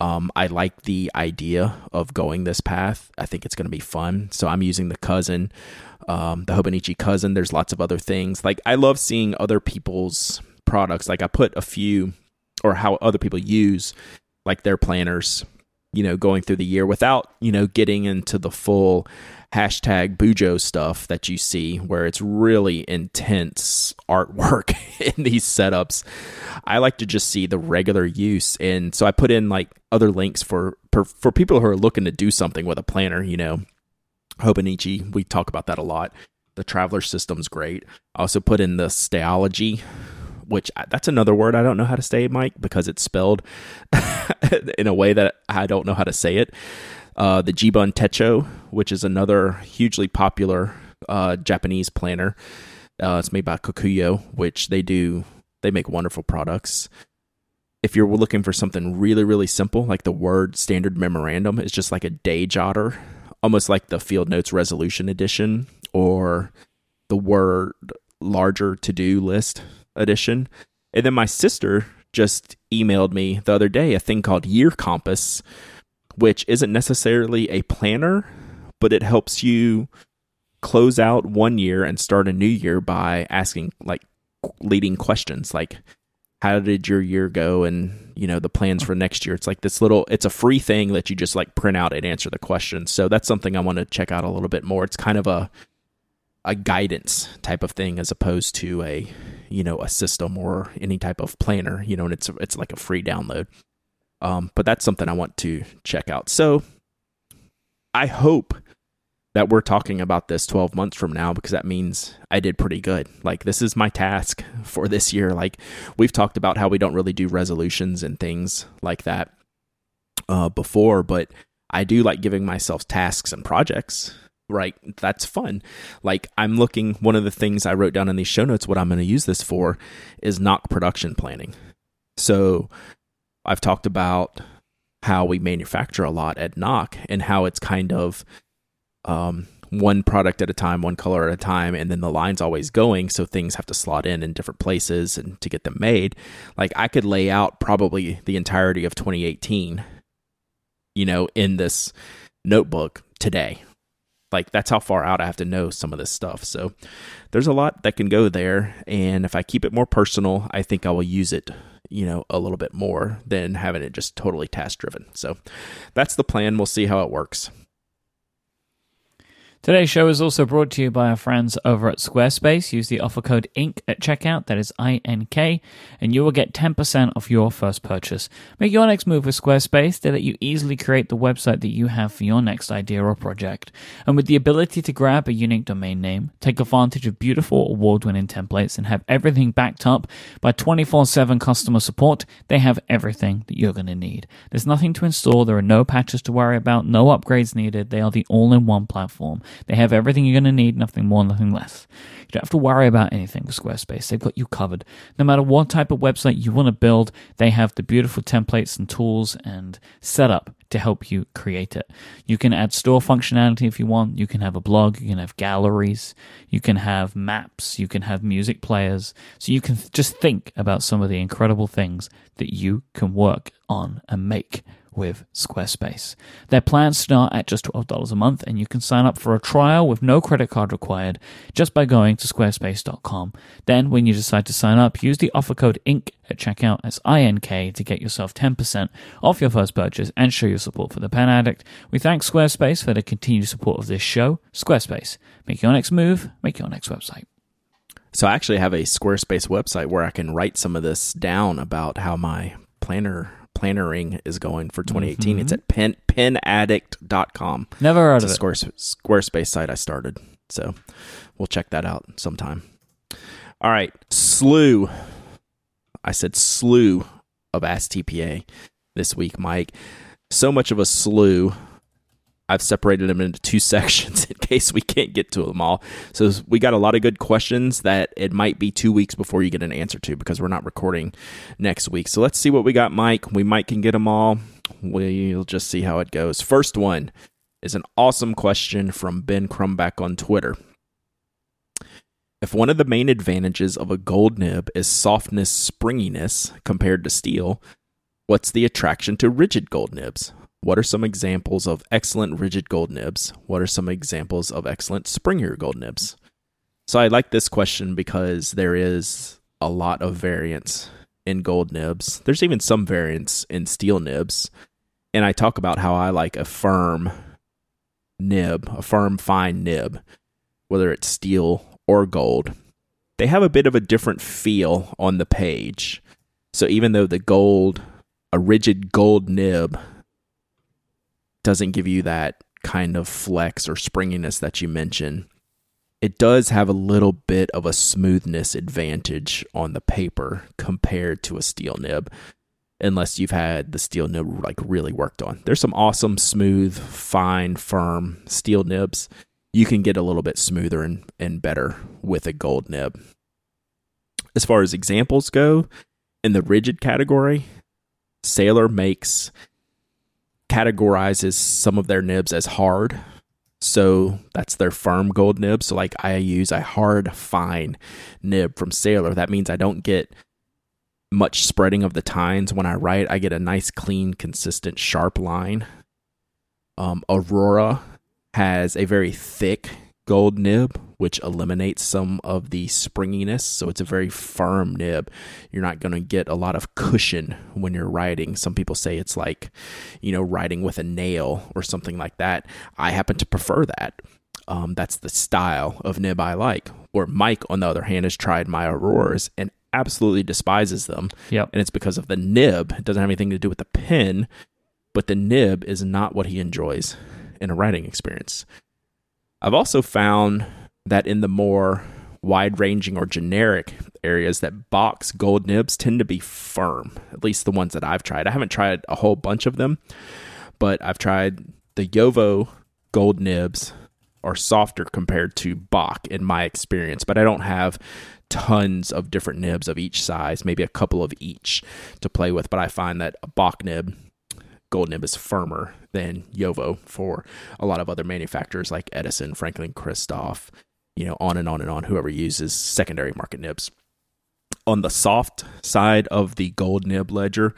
Um, I like the idea of going this path. I think it's going to be fun. So I'm using the cousin, um, the Hobonichi cousin. There's lots of other things. Like I love seeing other people's products. Like I put a few, or how other people use, like their planners. You know, going through the year without you know getting into the full hashtag Bujo stuff that you see, where it's really intense artwork in these setups. I like to just see the regular use, and so I put in like other links for for, for people who are looking to do something with a planner. You know, Hobonichi, we talk about that a lot. The Traveler system's great. I also put in the Stalogy, which that's another word I don't know how to say, Myke, because it's spelled in a way that I don't know how to say it. Uh, the Jibun Techo, which is another hugely popular uh, Japanese planner. Uh, it's made by Kokuyo, which they do they make wonderful products. if you're looking for something really, really simple, like the Word Standard Memorandum is just like a day jotter, almost like the Field Notes Resolution Edition or the Word Larger To Do List Edition. And then my sister just emailed me the other day a thing called Year Compass, which isn't necessarily a planner, but it helps you close out one year and start a new year by asking like leading questions like how did your year go? And you know the plans for next year. It's like this little it's a free thing that you just like print out and answer the questions so that's something i want to check out a little bit more. It's kind of a a guidance type of thing as opposed to a you know a system or any type of planner you know and it's it's like a free download um but that's something i want to check out so i hope that we're talking about this 12 months from now because that means I did pretty good. Like, this is my task for this year. Like, we've talked about how we don't really do resolutions and things like that uh, before, but I do like giving myself tasks and projects. Right. That's fun. Like, I'm looking, one of the things I wrote down in these show notes, what I'm going to use this for is Nock production planning. So, I've talked about how we manufacture a lot at Nock and how it's kind of um, one product at a time, one color at a time, and then the line's always going, so things have to slot in in different places and to get them made. Like I could lay out probably the entirety of 2018, you know, in this notebook today. Like that's how far out I have to know some of this stuff. So there's a lot that can go there, and if I keep it more personal, I think I will use it you know a little bit more than having it just totally task driven so that's the plan. We'll see how it works Today's show is also brought to you by our friends over at Squarespace. Use the offer code INK at checkout, that is I N K, and you will get 10% off your first purchase. Make your next move with Squarespace. They let you easily create the website that you have for your next idea or project. And with the ability to grab a unique domain name, take advantage of beautiful award winning templates, and have everything backed up by 24 7 customer support, they have everything that you're going to need. There's nothing to install, there are no patches to worry about, no upgrades needed. They are the all in one platform. They have everything you're going to need, nothing more, nothing less. You don't have to worry about anything with Squarespace. They've got you covered. No matter what type of website you want to build, they have the beautiful templates and tools and setup to help you create it. You can add store functionality if you want. You can have a blog. You can have galleries. You can have maps. You can have music players. So you can just think about some of the incredible things that you can work on and make with Squarespace. Their plans start at just $12 a month, and you can sign up for a trial with no credit card required just by going to squarespace.com. Then, when you decide to sign up, use the offer code INK at checkout as INK to get yourself 10% off your first purchase and show your support for the pen addict. We thank Squarespace for the continued support of this show. Squarespace, make your next move, make your next website. So I actually have a Squarespace website where I can write some of this down about how my planner plannering is going for 2018. Mm-hmm. It's at pen, penaddict.com. Never heard it's of a Squarespace, Squarespace site I started. So we'll check that out sometime. All right. Slew. I said slew of Ask TPA this week, Myke. So much of a slew I've separated them into two sections in case we can't get to them all. So we got a lot of good questions that it might be two weeks before you get an answer to because we're not recording next week. So let's see what we got, Myke. We might can get them all. We'll just see how it goes. First one is an awesome question from Ben Crumback on Twitter. If one of the main advantages of a gold nib is softness, springiness compared to steel, what's the attraction to rigid gold nibs? What are some examples of excellent rigid gold nibs? What are some examples of excellent springier gold nibs? So I like this question because there is a lot of variance in gold nibs. There's even some variance in steel nibs. And I talk about how I like a firm nib, a firm, fine nib, whether it's steel or gold. They have a bit of a different feel on the page. So even though the gold, a rigid gold nib doesn't give you that kind of flex or springiness that you mentioned. It does have a little bit of a smoothness advantage on the paper compared to a steel nib, unless you've had the steel nib like really worked on. There's some awesome, smooth, fine, firm steel nibs. You can get a little bit smoother and, and better with a gold nib. As far as examples go, in the rigid category, Sailor makes categorizes some of their nibs as hard. So that's their firm gold nib. So like I use a hard fine nib from Sailor. That means I don't get much spreading of the tines when I write. I get a nice clean consistent sharp line. Um, Aurora has a very thick gold nib, which eliminates some of the springiness. So it's a very firm nib. You're not going to get a lot of cushion when you're writing. Some people say it's like, you know, writing with a nail or something like that. I happen to prefer that. Um, that's the style of nib I like. Or Myke, on the other hand, has tried my Auroras and absolutely despises them. Yep. And it's because of the nib. It doesn't have anything to do with the pen, but the nib is not what he enjoys in a writing experience. I've also found that in the more wide ranging or generic areas that Bock gold nibs tend to be firm, at least the ones that I've tried. I haven't tried a whole bunch of them, but I've tried the JoWo gold nibs are softer compared to Bock in my experience, but I don't have tons of different nibs of each size, maybe a couple of each to play with, but I find that a Bock nib gold nib is firmer than JoWo for a lot of other manufacturers like Edison, Franklin Christoph, you know, on and on and on, whoever uses secondary market nibs. On the soft side of the gold nib ledger,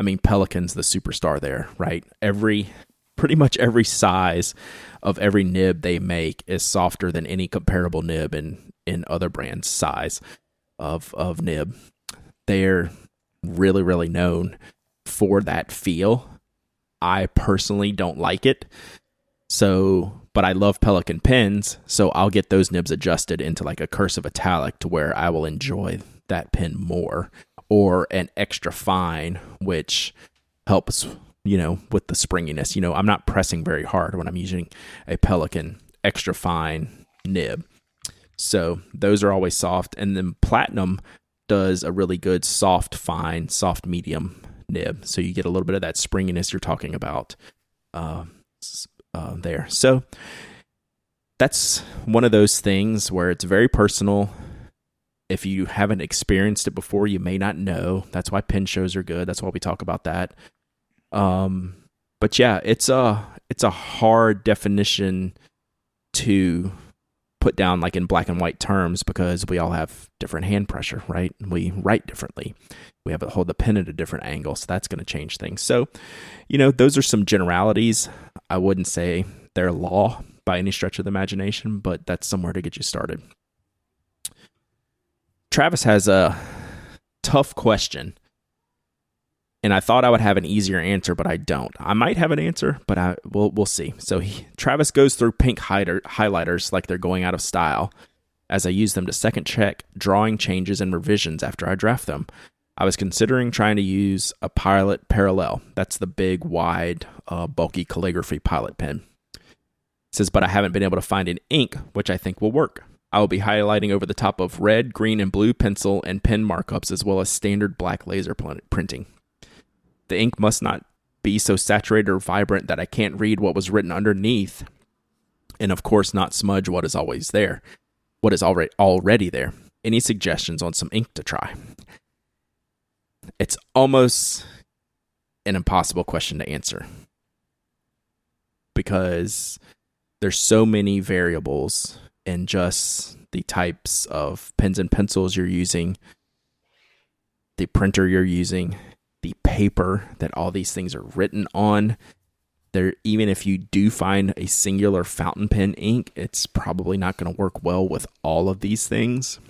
I mean, Pelikan's the superstar there, right? Every, pretty much every size of every nib they make is softer than any comparable nib in, in other brands' size of, of nib. They're really, really known for that feel I personally don't like it. So, but I love Pelikan pens, so I'll get those nibs adjusted into like a cursive italic to where I will enjoy that pen more or an extra fine which helps, you know, with the springiness. You know, I'm not pressing very hard when I'm using a Pelikan extra fine nib. So, those are always soft and then Platinum does a really good soft fine, soft medium nib. So you get a little bit of that springiness you're talking about uh, uh, there. So that's one of those things where it's very personal. If you haven't experienced it before, you may not know. That's why pen shows are good. That's why we talk about that. Um, but yeah, it's a it's a hard definition to put down like in black and white terms because we all have different hand pressure, right? We write differently. We have to hold the pen at a different angle, so that's going to change things. So, you know, those are some generalities. I wouldn't say they're law by any stretch of the imagination, but that's somewhere to get you started. Travis has a tough question and I thought I would have an easier answer, but I don't. I might have an answer, but I we'll we'll see. So he, Travis goes through pink hider, highlighters like they're going out of style, as I use them to second check drawing changes and revisions after I draft them. I was considering trying to use a Pilot Parallel. That's the big, wide, uh, bulky calligraphy Pilot pen. It says, but I haven't been able to find an ink which I think will work. I will be highlighting over the top of red, green, and blue pencil and pen markups, as well as standard black laser printing. The ink must not be so saturated or vibrant that I can't read what was written underneath, and of course, not smudge what is always there, what is already already there. Any suggestions on some ink to try? It's almost an impossible question to answer because there's so many variables in just the types of pens and pencils you're using, the printer you're using, the paper that all these things are written on. There, even if you do find a singular fountain pen ink, it's probably not going to work well with all of these things.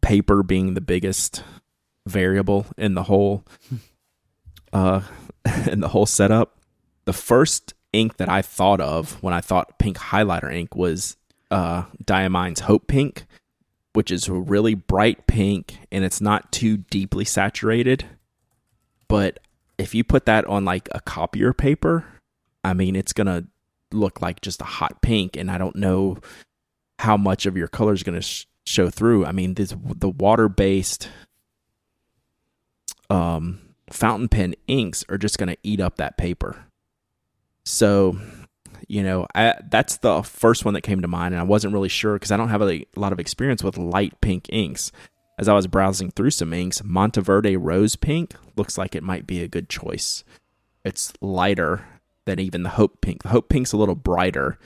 Paper being the biggest variable in the whole, uh, in the whole setup. The first ink that I thought of when I thought pink highlighter ink was uh, Diamine's Hope Pink which is a really bright pink and it's not too deeply saturated. But if you put that on like a copier paper, I mean, it's to look like just a hot pink. And I don't know how much of your color is going to sh- show through. I mean, this, the water based um, fountain pen inks are just going to eat up that paper. So you know, I, that's the first one that came to mind, and I wasn't really sure because I don't have a, a, lot of experience with light pink inks. as I was browsing through some inks, Monteverde Rose Pink looks like it might be a good choice. It's lighter than even the Hope Pink. The Hope Pink's a little brighter.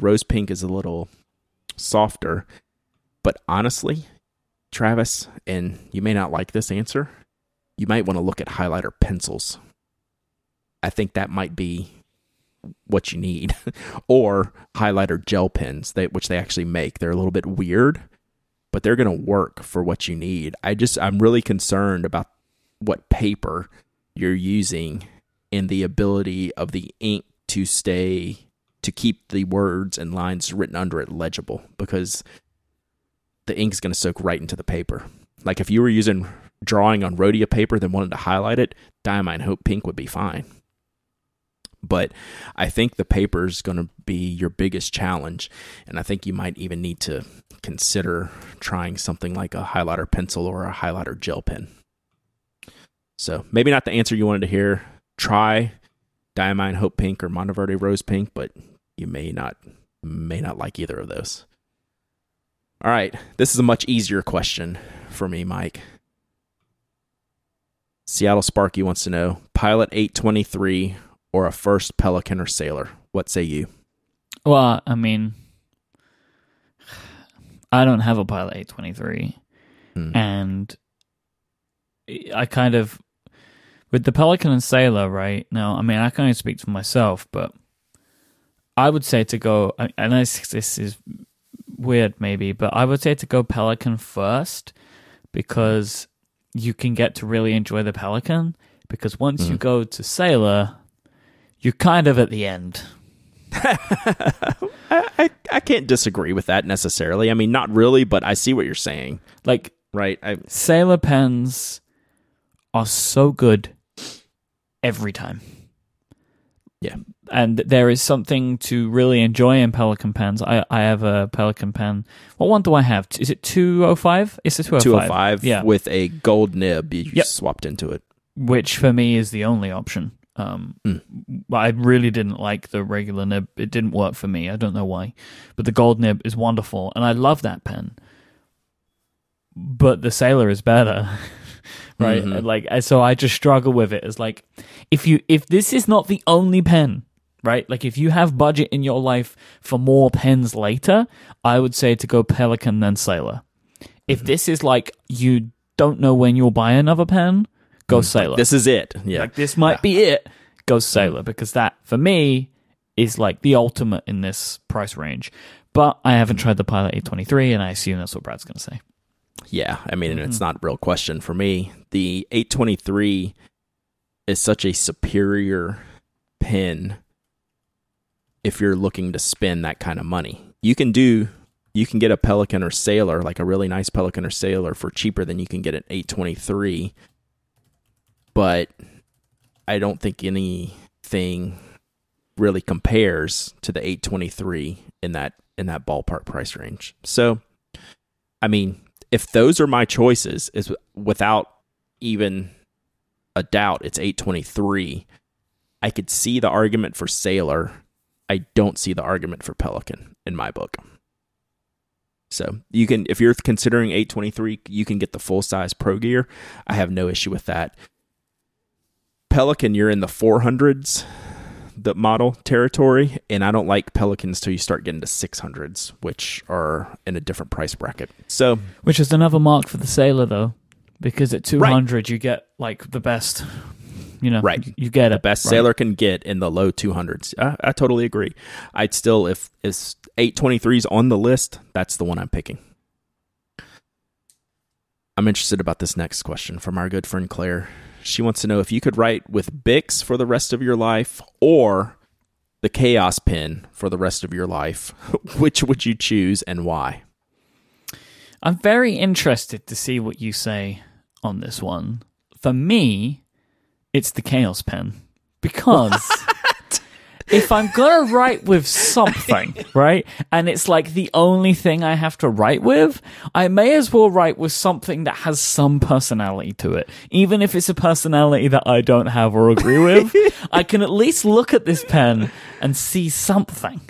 Rose Pink is a little softer. But honestly, Travis, and you may not like this answer, you might want to look at highlighter pencils. I think that might be what you need, or highlighter gel pens, they, which they actually make. They're a little bit weird, but they're going to work for what you need. I just, I'm really concerned about what paper you're using and the ability of the ink to stay, to keep the words and lines written under it legible because the ink's going to soak right into the paper. Like if you were using drawing on Rhodia paper, then wanted to highlight it, Diamine Hope Pink would be fine but I think the paper is going to be your biggest challenge. And I think you might even need to consider trying something like a highlighter pencil or a highlighter gel pen. So maybe not the answer you wanted to hear. Try Diamine Hope Pink or Monteverde Rose Pink, but you may not may not like either of those. All right, this is a much easier question for me, Myke. Seattle Sparky wants to know Pilot 823 or a first Pelikan or sailor? What say you? Well, I mean, I don't have a Pilot 823, hmm. and I kind of with the Pelikan and Sailor right now. I mean, I can only speak for myself, but I would say to go. I know this is weird, maybe, but I would say to go Pelikan first because you can get to really enjoy the Pelikan. Because once mm. you hmm. go to Sailor, you're kind of at the end. I, I, I can't disagree with that necessarily. I mean, not really, but I see what you're saying. Like, right? I, sailor pens are so good every time. Yeah. And there is something to really enjoy in Pelikan pens. I, I have a Pelikan pen. What one do I have? Is it 205? It's a 205. 205 yeah. with a gold nib you yep. swapped into it. Which for me is the only option. Um, mm. I really didn't like the regular nib. It didn't work for me. I don't know why, but the gold nib is wonderful, and I love that pen. But the sailor is better, right? Mm-hmm. Like, so I just struggle with it. It's like if you if this is not the only pen, right? Like if you have budget in your life for more pens later, I would say to go Pelikan then Sailor. If mm-hmm. this is like you don't know when you'll buy another pen, go mm. Sailor. This is it. Yeah. Like this might yeah. be it. Go Sailor because that for me is like the ultimate in this price range. But I haven't tried the Pilot 823 and I assume that's what Brad's going to say. Yeah, I mean, mm-hmm. it's not a real question for me. The 823 is such a superior pen if you're looking to spend that kind of money. You can do you can get a Pelikan or Sailor, like a really nice Pelikan or Sailor for cheaper than you can get an 823 but I don't think anything really compares to the 823 in that in that ballpark price range. So, I mean, if those are my choices, is without even a doubt, it's 823. I could see the argument for Sailor. I don't see the argument for Pelikan in my book. So you can, if you're considering 823, you can get the full size Pro Gear. I have no issue with that. Pelikan, you're in the 400s, the model territory, and I don't like Pelikans till you start getting to 600s, which are in a different price bracket. So, which is another mark for the Sailor, though, because at 200 right. you get like the best. You know, right? You, get the it. best right. Sailor can get in the low 200s. I, I totally agree. I'd still, if is 823s on the list, that's the one I'm picking. I'm interested about this next question from our good friend Claire. She wants to know if you could write with Bics for the rest of your life or the Chaos Pen for the rest of your life. Which would you choose and why? I'm very interested to see what you say on this one. For me, it's the Chaos Pen because if I'm gonna write with something, right, and it's like the only thing I have to write with, I may as well write with something that has some personality to it. Even if it's a personality that I don't have or agree with, I can at least look at this pen and see something,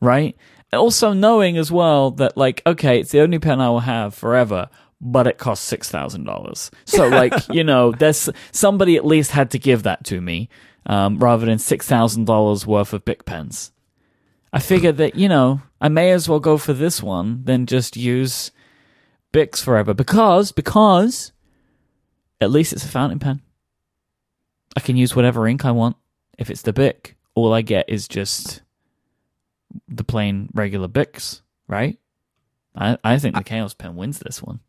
right? Also knowing as well that like, okay, it's the only pen I will have forever, but it costs six thousand dollars. So like you know, there's somebody at least had to give that to me, um, rather than six thousand dollars worth of Bic pens. I figured that you know I may as well go for this one than just use Bics forever because because at least it's a fountain pen. I can use whatever ink I want. If it's the Bic, all I get is just the plain regular Bics, right? I, I think the Chaos Pen wins this one.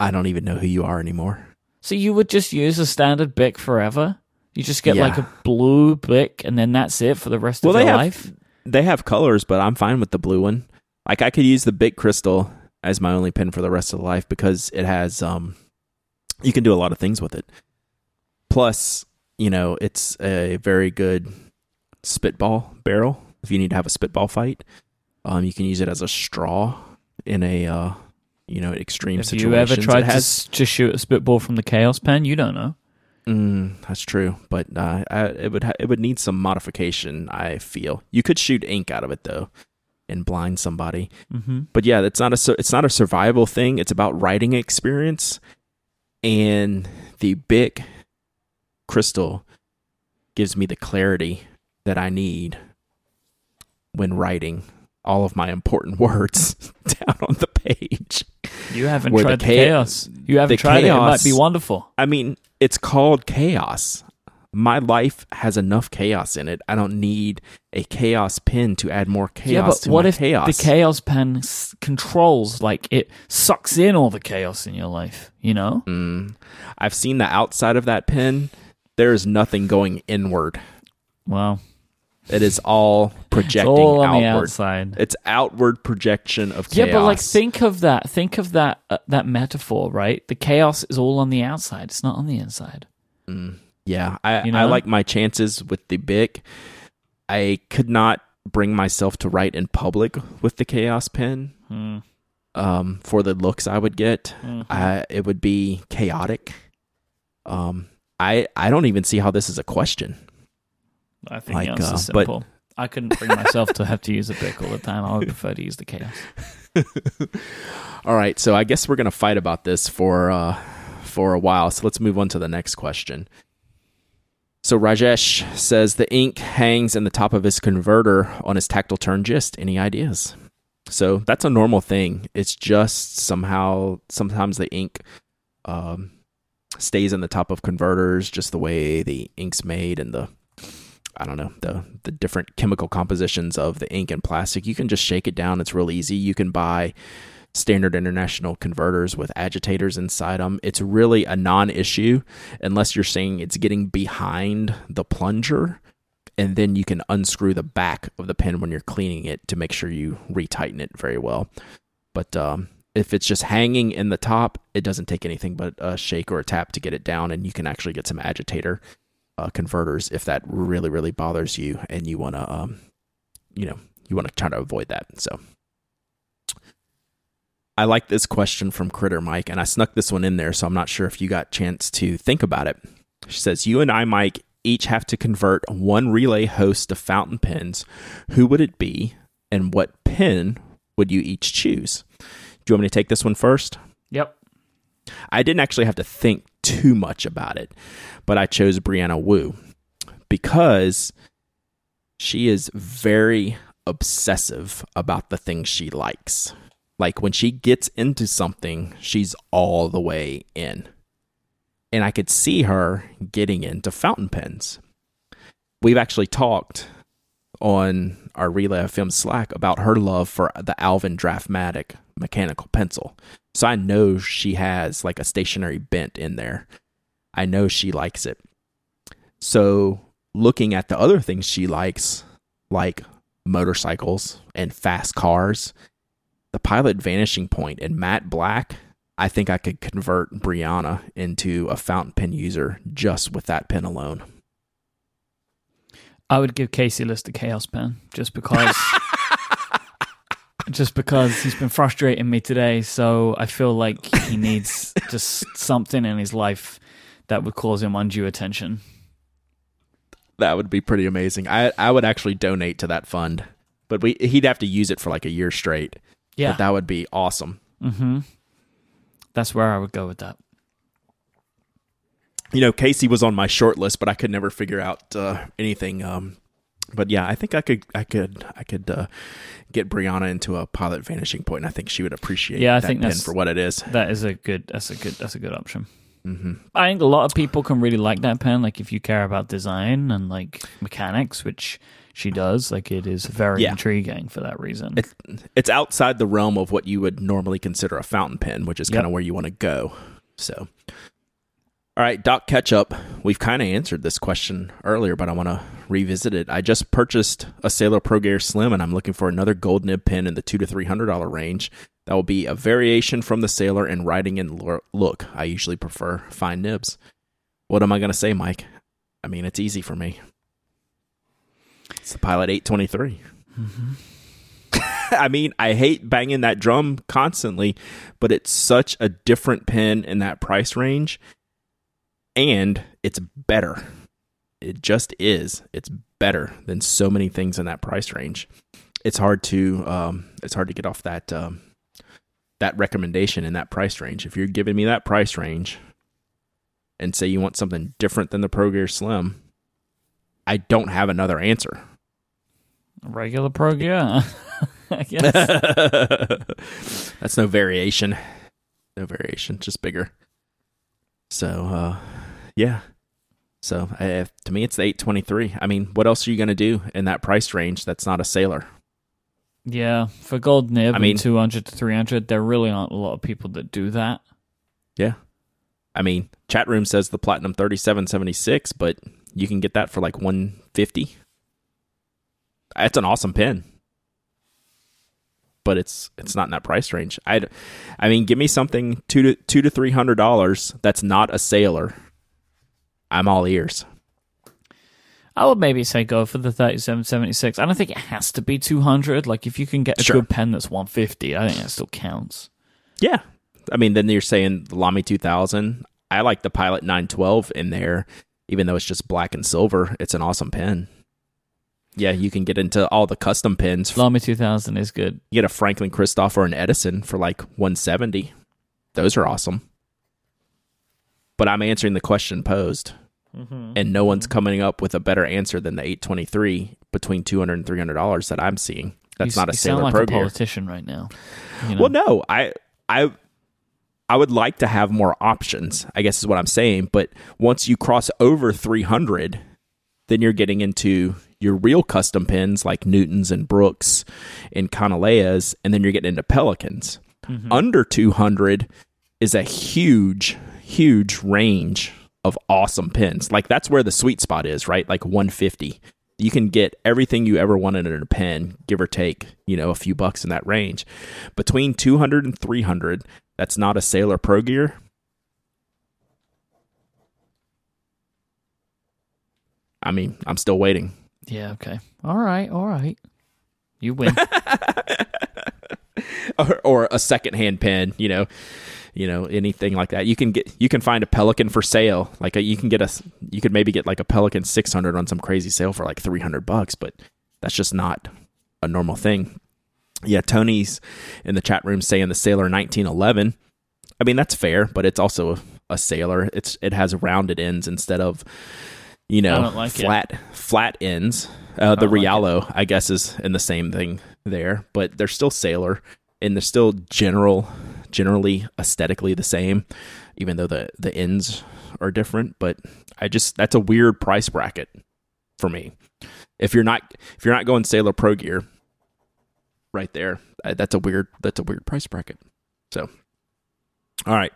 I don't even know who you are anymore. So you would just use a standard Bic forever? You just get like a blue Bic and then that's it for the rest Well, of they your have life? they have colors, but I'm fine with the blue one. Like I could use the Bic Cristal as my only pen for the rest of the life because it has um you can do a lot of things with it. Plus, you know, it's a very good spitball barrel if you need to have a spitball fight. Um you can use it as a straw in a uh you know, extreme Have situations. you ever tried it to, has, s- to shoot a spitball from the Chaos Pen? You don't know. Mm, that's true, but uh, I, it would ha- it would need some modification. I feel you could shoot ink out of it though, and blind somebody. Mm-hmm. But yeah, it's not a it's not a survival thing. It's about writing experience, and the Bic Cristal gives me the clarity that I need when writing all of my important words down on the page. You haven't Where tried the, cha- chaos. You haven't tried it. It might be wonderful. I mean, it's called chaos. My life has enough chaos in it. I don't need a chaos pin to add more chaos yeah, but to what if chaos. the chaos pen s- controls, like it sucks in all the chaos in your life? You know, Mm. I've seen the outside of that pin. There is nothing going inward. well, It is all it's projecting all on the outward. outside. It's outward projection of chaos. Yeah, but like think of that. Think of that uh, that metaphor, right? The chaos is all on the outside. It's not on the inside. Mm. Yeah, I, You I like my chances with the Bic. I could not bring myself to write in public with the chaos pen. Hmm. um, for the looks I would get. Mhm. I, it would be chaotic. Um, I I don't even see how this is a question. I think Like, the uh, but- simple. I couldn't bring myself to have to use a bic all the time. I would prefer to use the chaos. All right, so I guess we're gonna fight about this for uh, for a while. So let's move on to the next question. So Rajesh says the ink hangs in the top of his converter on his tactile turn gist. Any ideas? So that's a normal thing. It's just somehow sometimes the ink um, stays in the top of converters, just the way the ink's made and the I don't know the the different chemical compositions of the ink and plastic. You can just shake it down. It's real easy. You can buy standard international converters with agitators inside them. It's really a non-issue unless you're saying it's getting behind the plunger and then you can unscrew the back of the pen when you're cleaning it to make sure you retighten it very well. But um, if it's just hanging in the top, it doesn't take anything but a shake or a tap to get it down, and you can actually get some agitator uh, converters if that really really bothers you and you want to um, you know you want to try to avoid that. So. I like this question from Critter Mike, and I snuck this one in there, so I'm not sure if you got a chance to think about it. She says, You and I, Myke, each have to convert one relay host of fountain pens. Who would it be, and what pen would you each choose? Do you want me to take this one first? Yep. I didn't actually have to think too much about it, but I chose Brianna Wu because she is very obsessive about the things she likes. Like when she gets into something, she's all the way in. And I could see her getting into fountain pens. We've actually talked on our Relay FM Slack about her love for the Alvin Draftmatic mechanical pencil. So I know she has like a stationery bent in there. I know she likes it. So looking at the other things she likes, like motorcycles and fast cars, the Pilot Vanishing Point and matte black, I think I could convert Brianna into a fountain pen user just with that pen alone. I would give Casey Liss a chaos pen just because just because he's been frustrating me today, so I feel like he needs just something in his life that would cause him undue attention. That would be pretty amazing. I I would actually donate to that fund, but we he'd have to use it for like a year straight. Yeah. But that would be awesome. mm-hmm. That's where I would go with that. You know, Casey was on my short list, but I could never figure out uh, anything. Um, but yeah, I think I could, I could, I could uh, get Brianna into a pilot vanishing point. And I think she would appreciate. Yeah, I that think that's- for what it is. That is a good. That's a good. That's a good option. hmm I think a lot of people can really like that pen. Like if you care about design and like mechanics, which she does, like it is very Yeah. intriguing for that reason. It's it's outside the realm of what you would normally consider a fountain pen, which is Yep. kind of where you want to go. So, all right, Doc Ketchup. We've kind of answered this question earlier, but I want to revisit it. I just purchased a Sailor Pro Gear Slim, and I'm looking for another gold nib pen in the two to three hundred dollar range. That will be a variation from the Sailor and writing and look. I usually prefer fine nibs. What am I going to say, Myke? I mean, it's easy for me. It's the Pilot 823. Mm-hmm. I mean, I hate banging that drum constantly, but it's such a different pen in that price range, and it's better. It just is. It's better than so many things in that price range. It's hard to um, it's hard to get off that um, that recommendation in that price range. If you're giving me that price range and say you want something different than the Pro Gear Slim, I don't have another answer. Regular pro gear. I guess. That's no variation. No variation, just bigger. So, uh, yeah. So, uh, to me, it's the 823. I mean, what else are you going to do in that price range that's not a sailor? yeah, for gold nib, I mean- mean, two hundred to three hundred, there really aren't a lot of people that do that. Yeah. I mean, chat room says the Platinum 3776, but you can get that for like 150. That's an awesome pin. But it's it's not in that price range. I I mean, give me something 2 to 2 to 300 dollars that's not a sailor. I'm all ears. I would maybe say go for the thirty-seven seventy-six. I don't think it has to be two hundred. Like if you can get a Sure. good pen that's one fifty, I think that still counts. Yeah. I mean, then you're saying the Lamy 2000. I like the Pilot 912 in there, even though it's just black and silver. It's an awesome pen. Yeah, you can get into all the custom pens. Lamy two thousand is good. You get a Franklin Christoph or an Edison for like 170. Those are awesome. But I'm answering the question posed, and no one's coming up with a better answer than the 823 between 200 and 300 dollars that I'm seeing. That's you, not a Sailor sound like Pro a politician right now. You know? Well, no, I, I, I would like to have more options. I guess is what I'm saying. But once you cross over 300, then you're getting into your real custom pins like Newtons and Brooks and Kanileas, and then you're getting into Pelikans. Mm-hmm. Under 200 is a huge, huge range of awesome pins. Like that's where the sweet spot is, right? Like 150. You can get everything you ever wanted in a pen, give or take, you know, a few bucks in that range. Between 200 and 300, that's not a Sailor Pro Gear. I mean, I'm still waiting. yeah. Okay. All right. All right. You win. or, or a secondhand pen, you know, you know anything like that. You can get you can find a Pelikan for sale. Like a, you can get a you could maybe get like a Pelikan 600 on some crazy sale for like 300 bucks, but that's just not a normal thing. Yeah, Tony's in the chat room saying the Sailor 1911. I mean, that's fair, but it's also a, a Sailor. It's it has rounded ends instead of you know I don't it. flat flat ends. Uh, the don't like. Realo, I guess, is in the same thing there, but they're still Sailor and they're still general generally aesthetically the same, even though the the ends are different. But I just that's a weird price bracket for me. If you're not if you're not going Sailor Pro Gear, right there, that's a weird that's a weird price bracket. So, all right.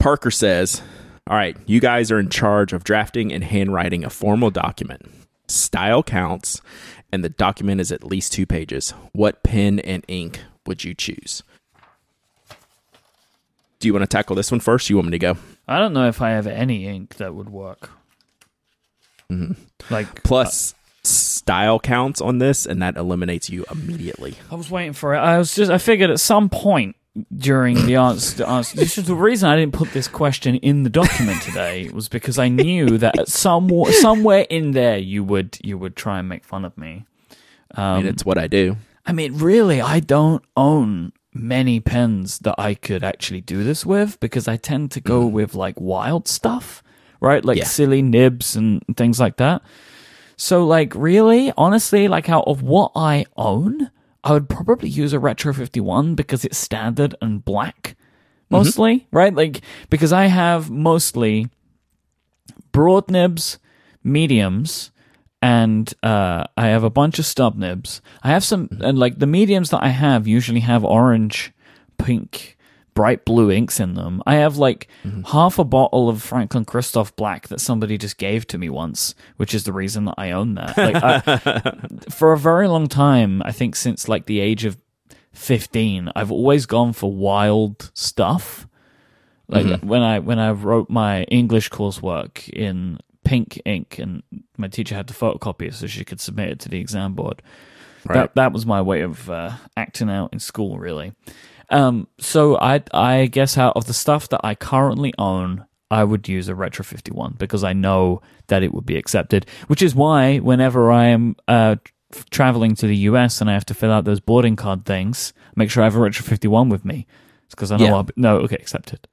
Parker says, "All right, you guys are in charge of drafting and handwriting a formal document. Style counts, and the document is at least two pages. What pen and ink would you choose?" Do you want to tackle this one first? You want me to go? I don't know if I have any ink that would work. Mm-hmm. Like Plus, style counts on this, and that eliminates you immediately. I was waiting for it. I was just I figured at some point during the answer, the answer this is the reason I didn't put this question in the document today was because I knew that at some somewhere in there you would you would try and make fun of me. I mean, um, it's what I do. I mean, really, I don't own many pens that I could actually do this with because I tend to go mm. with like wild stuff, right? Like Yeah. silly nibs and things like that. So, like, really, honestly, like, out of what I own, I would probably use a Retro 51 because it's standard and black, mm-hmm. mostly, right? Like, because I have mostly broad nibs, mediums, and uh, I have a bunch of stub nibs. I have some, mm-hmm. and like the mediums that I have usually have orange, pink, bright blue inks in them. I have like mm-hmm. half a bottle of Franklin Christoph Black that somebody just gave to me once, which is the reason that I own that. Like, I, for a very long time, I think since like the age of 15, I've always gone for wild stuff. Like mm-hmm. when I when I wrote my English coursework in pink ink, and my teacher had to photocopy it so she could submit it to the exam board. Right. That that was my way of uh, acting out in school, really. Um, so I I guess out of the stuff that I currently own, I would use a Retro 51 because I know that it would be accepted. Which is why whenever I am uh, traveling to the US and I have to fill out those boarding card things, make sure I have a Retro 51 with me. It's because I know Yeah. I'll be, no okay accepted.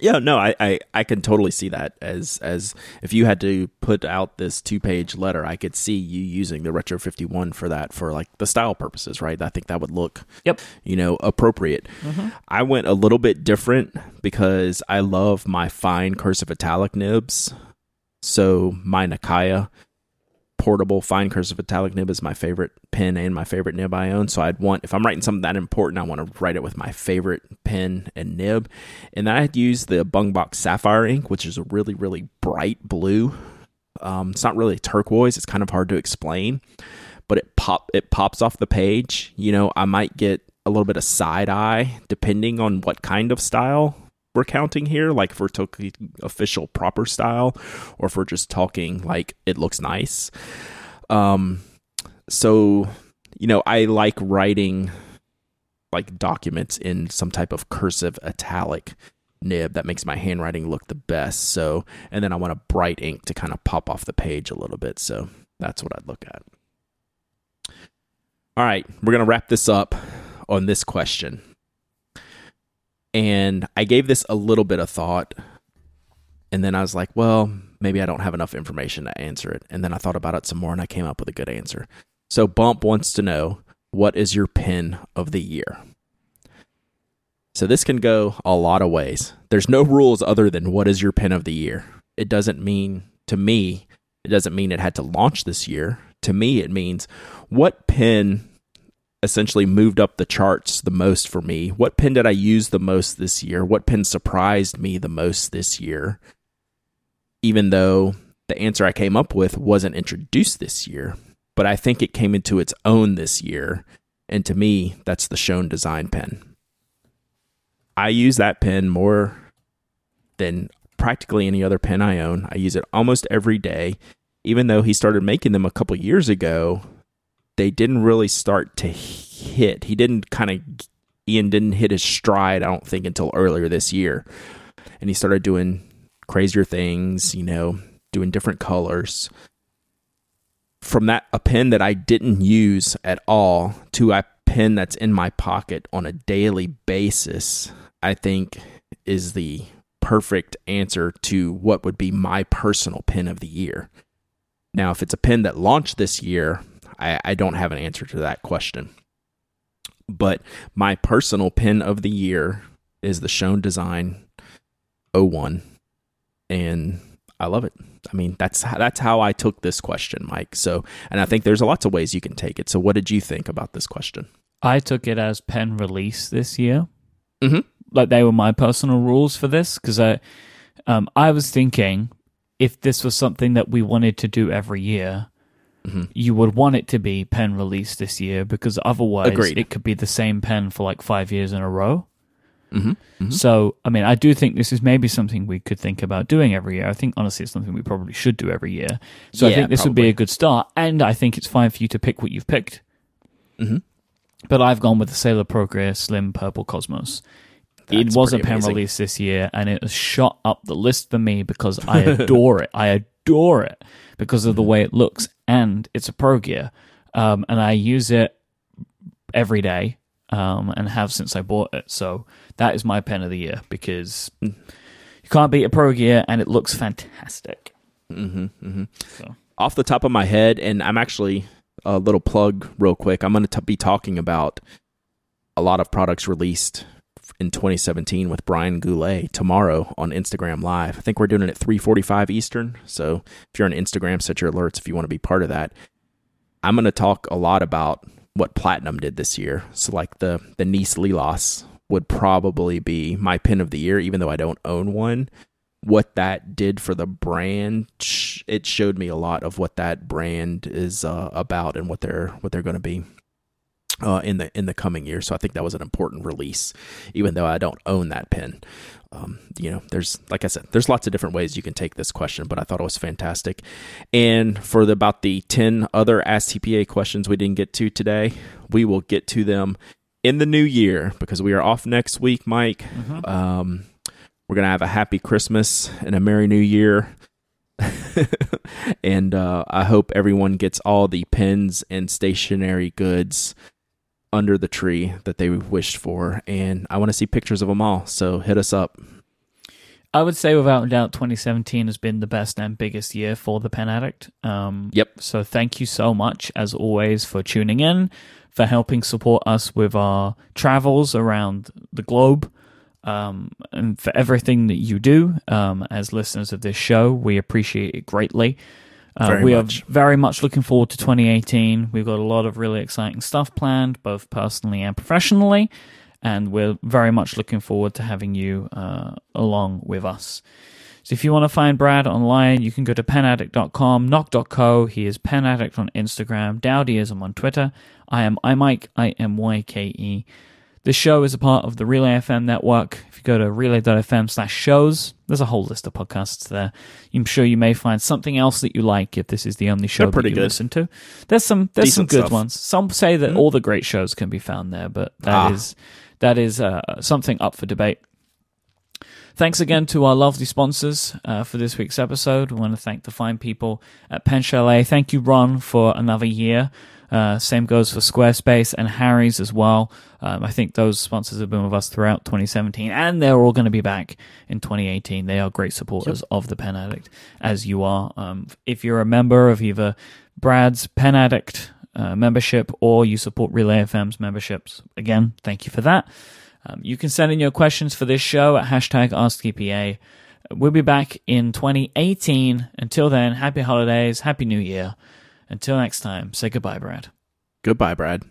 Yeah, no, I, I, I can totally see that as as if you had to put out this two page letter, I could see you using the Retro fifty one for that for like the style purposes, right? I think that would look Yep. you know, appropriate. Mm-hmm. I went a little bit different because I love my fine cursive italic nibs. So my Nakaya portable fine cursive italic nib is my favorite pen and my favorite nib I own. So I'd want if I'm writing something that important, I want to write it with my favorite pen and nib. And then I'd use the Bungbox Sapphire ink, which is a really, really bright blue. Um, it's not really turquoise. It's kind of hard to explain, but it pop it pops off the page. You know, I might get a little bit of side eye depending on what kind of style we're counting here. Like if we're talking official proper style, or if we're just talking like it looks nice. Um, so you know, I like writing like documents in some type of cursive italic nib that makes my handwriting look the best. So, and then I want a bright ink to kind of pop off the page a little bit. So that's what I'd look at. All right, we're going to wrap this up on this question. And I gave this a little bit of thought. And then I was like, well, maybe I don't have enough information to answer it. And then I thought about it some more and I came up with a good answer. So Bump wants to know what is your pen of the year? So this can go a lot of ways. There's no rules other than what is your pen of the year. It doesn't mean to me, it doesn't mean it had to launch this year. To me, it means what pen essentially moved up the charts the most for me? What pen did I use the most this year? What pen surprised me the most this year? Even though the answer I came up with wasn't introduced this year, but I think it came into its own this year. And to me, that's the Schon DSGN pen. I use that pen more than practically any other pen I own. I use it almost every day. Even though he started making them a couple years ago, they didn't really start to hit. He didn't kind of Ian didn't hit his stride, I don't think, until earlier this year. And he started doing crazier things, you know, doing different colors. From that a pen that I didn't use at all to a pen that's in my pocket on a daily basis, I think is the perfect answer to what would be my personal pen of the year. Now, if it's a pen that launched this year, I, I don't have an answer to that question. But my personal pen of the year is the Schon DSGN 01. And I love it. I mean, that's that's how I took this question, Myke. So, and I think there's lots of ways you can take it. So, what did you think about this question? I took it as pen release this year. Mhm. Like they were my personal rules for this because I, um, I was thinking if this was something that we wanted to do every year, Mhm. you would want it to be pen release this year because otherwise Agreed. it could be the same pen for like five years in a row. Mm-hmm. So, I mean, I do think this is maybe something we could think about doing every year. I think honestly, it's something we probably should do every year. So I think this would be a good start, and I think it's fine for you to pick what you've picked. Mhm. But I've gone with the Sailor Pro Gear Slim Purple Cosmos. it was a pen amazing. release this year, and it has shot up the list for me because I adore it. I adore it because of the Mm-hmm. way it looks, and it's a Pro Gear, um, and I use it every day. um, and have since I bought it. So that is my pen of the year because you can't beat a Pro Gear and it looks fantastic. Mm-hmm, mm-hmm. So. Off the top of my head, and I'm actually a little plug real quick. I'm going to be talking about a lot of products released in 2017 with Brian Goulet tomorrow on Instagram Live. I think we're doing it at 3:45 Eastern. So if you're on Instagram, set your alerts if you want to be part of that. I'm going to talk a lot about what Platinum did this year. So like the the Nice Lilas would probably be my pin of the year, even though I don't own one. What that did for the brand, it showed me a lot of what that brand is uh, about and what they're what they're going to be uh, in the in the coming year. So I think that was an important release, even though I don't own that pin. Um, you know, there's like I said, there's lots of different ways you can take this question, but I thought it was fantastic. And for the, about the ten other Ask TPA questions we didn't get to today, we will get to them in the new year because we are off next week, Myke. Mm-hmm. Um, we're gonna have a happy Christmas and a merry New Year. and uh, I hope everyone gets all the pens and stationery goods under the tree that they wished for, and I want to see pictures of them all. So hit us up. I would say, without a doubt, 2017 has been the best and biggest year for the Pen Addict. Um, yep. So thank you so much, as always, for tuning in, for helping support us with our travels around the globe, um, and for everything that you do um, as listeners of this show. We appreciate it greatly. Uh, we much. are very much looking forward to 2018. We've got a lot of really exciting stuff planned, both personally and professionally, and we're very much looking forward to having you uh, along with us. So if you want to find Brad online, you can go to penaddict.com, nock.co. He is penaddict on Instagram, Dowdyism on Twitter. I am imyke, I-M-Y-K-E. This show is a part of the Relay FM network. If you go to relay.fm slash shows, there's a whole list of podcasts there. I'm sure you may find something else that you like if this is the only show that you good. listen to. There's some there's Decent some good stuff. ones. Some say that mm-hmm. all the great shows can be found there, but that ah. is that is uh, something up for debate. Thanks again to our lovely sponsors uh, for this week's episode. We want to thank the fine people at Pen Chalet. Thank you, Ron, for another year. Uh, same goes for Squarespace and Harry's as well. Um, I think those sponsors have been with us throughout 2017, and they're all going to be back in 2018. They are great supporters yep. of the Pen Addict, as you are. Um, if you're a member of either Brad's Pen Addict uh, membership or you support Relay FM's memberships, again, thank you for that. Um, you can send in your questions for this show at hashtag AskTPA. We'll be back in 2018. Until then, happy holidays, happy new year. Until next time, say goodbye, Brad. Goodbye, Brad.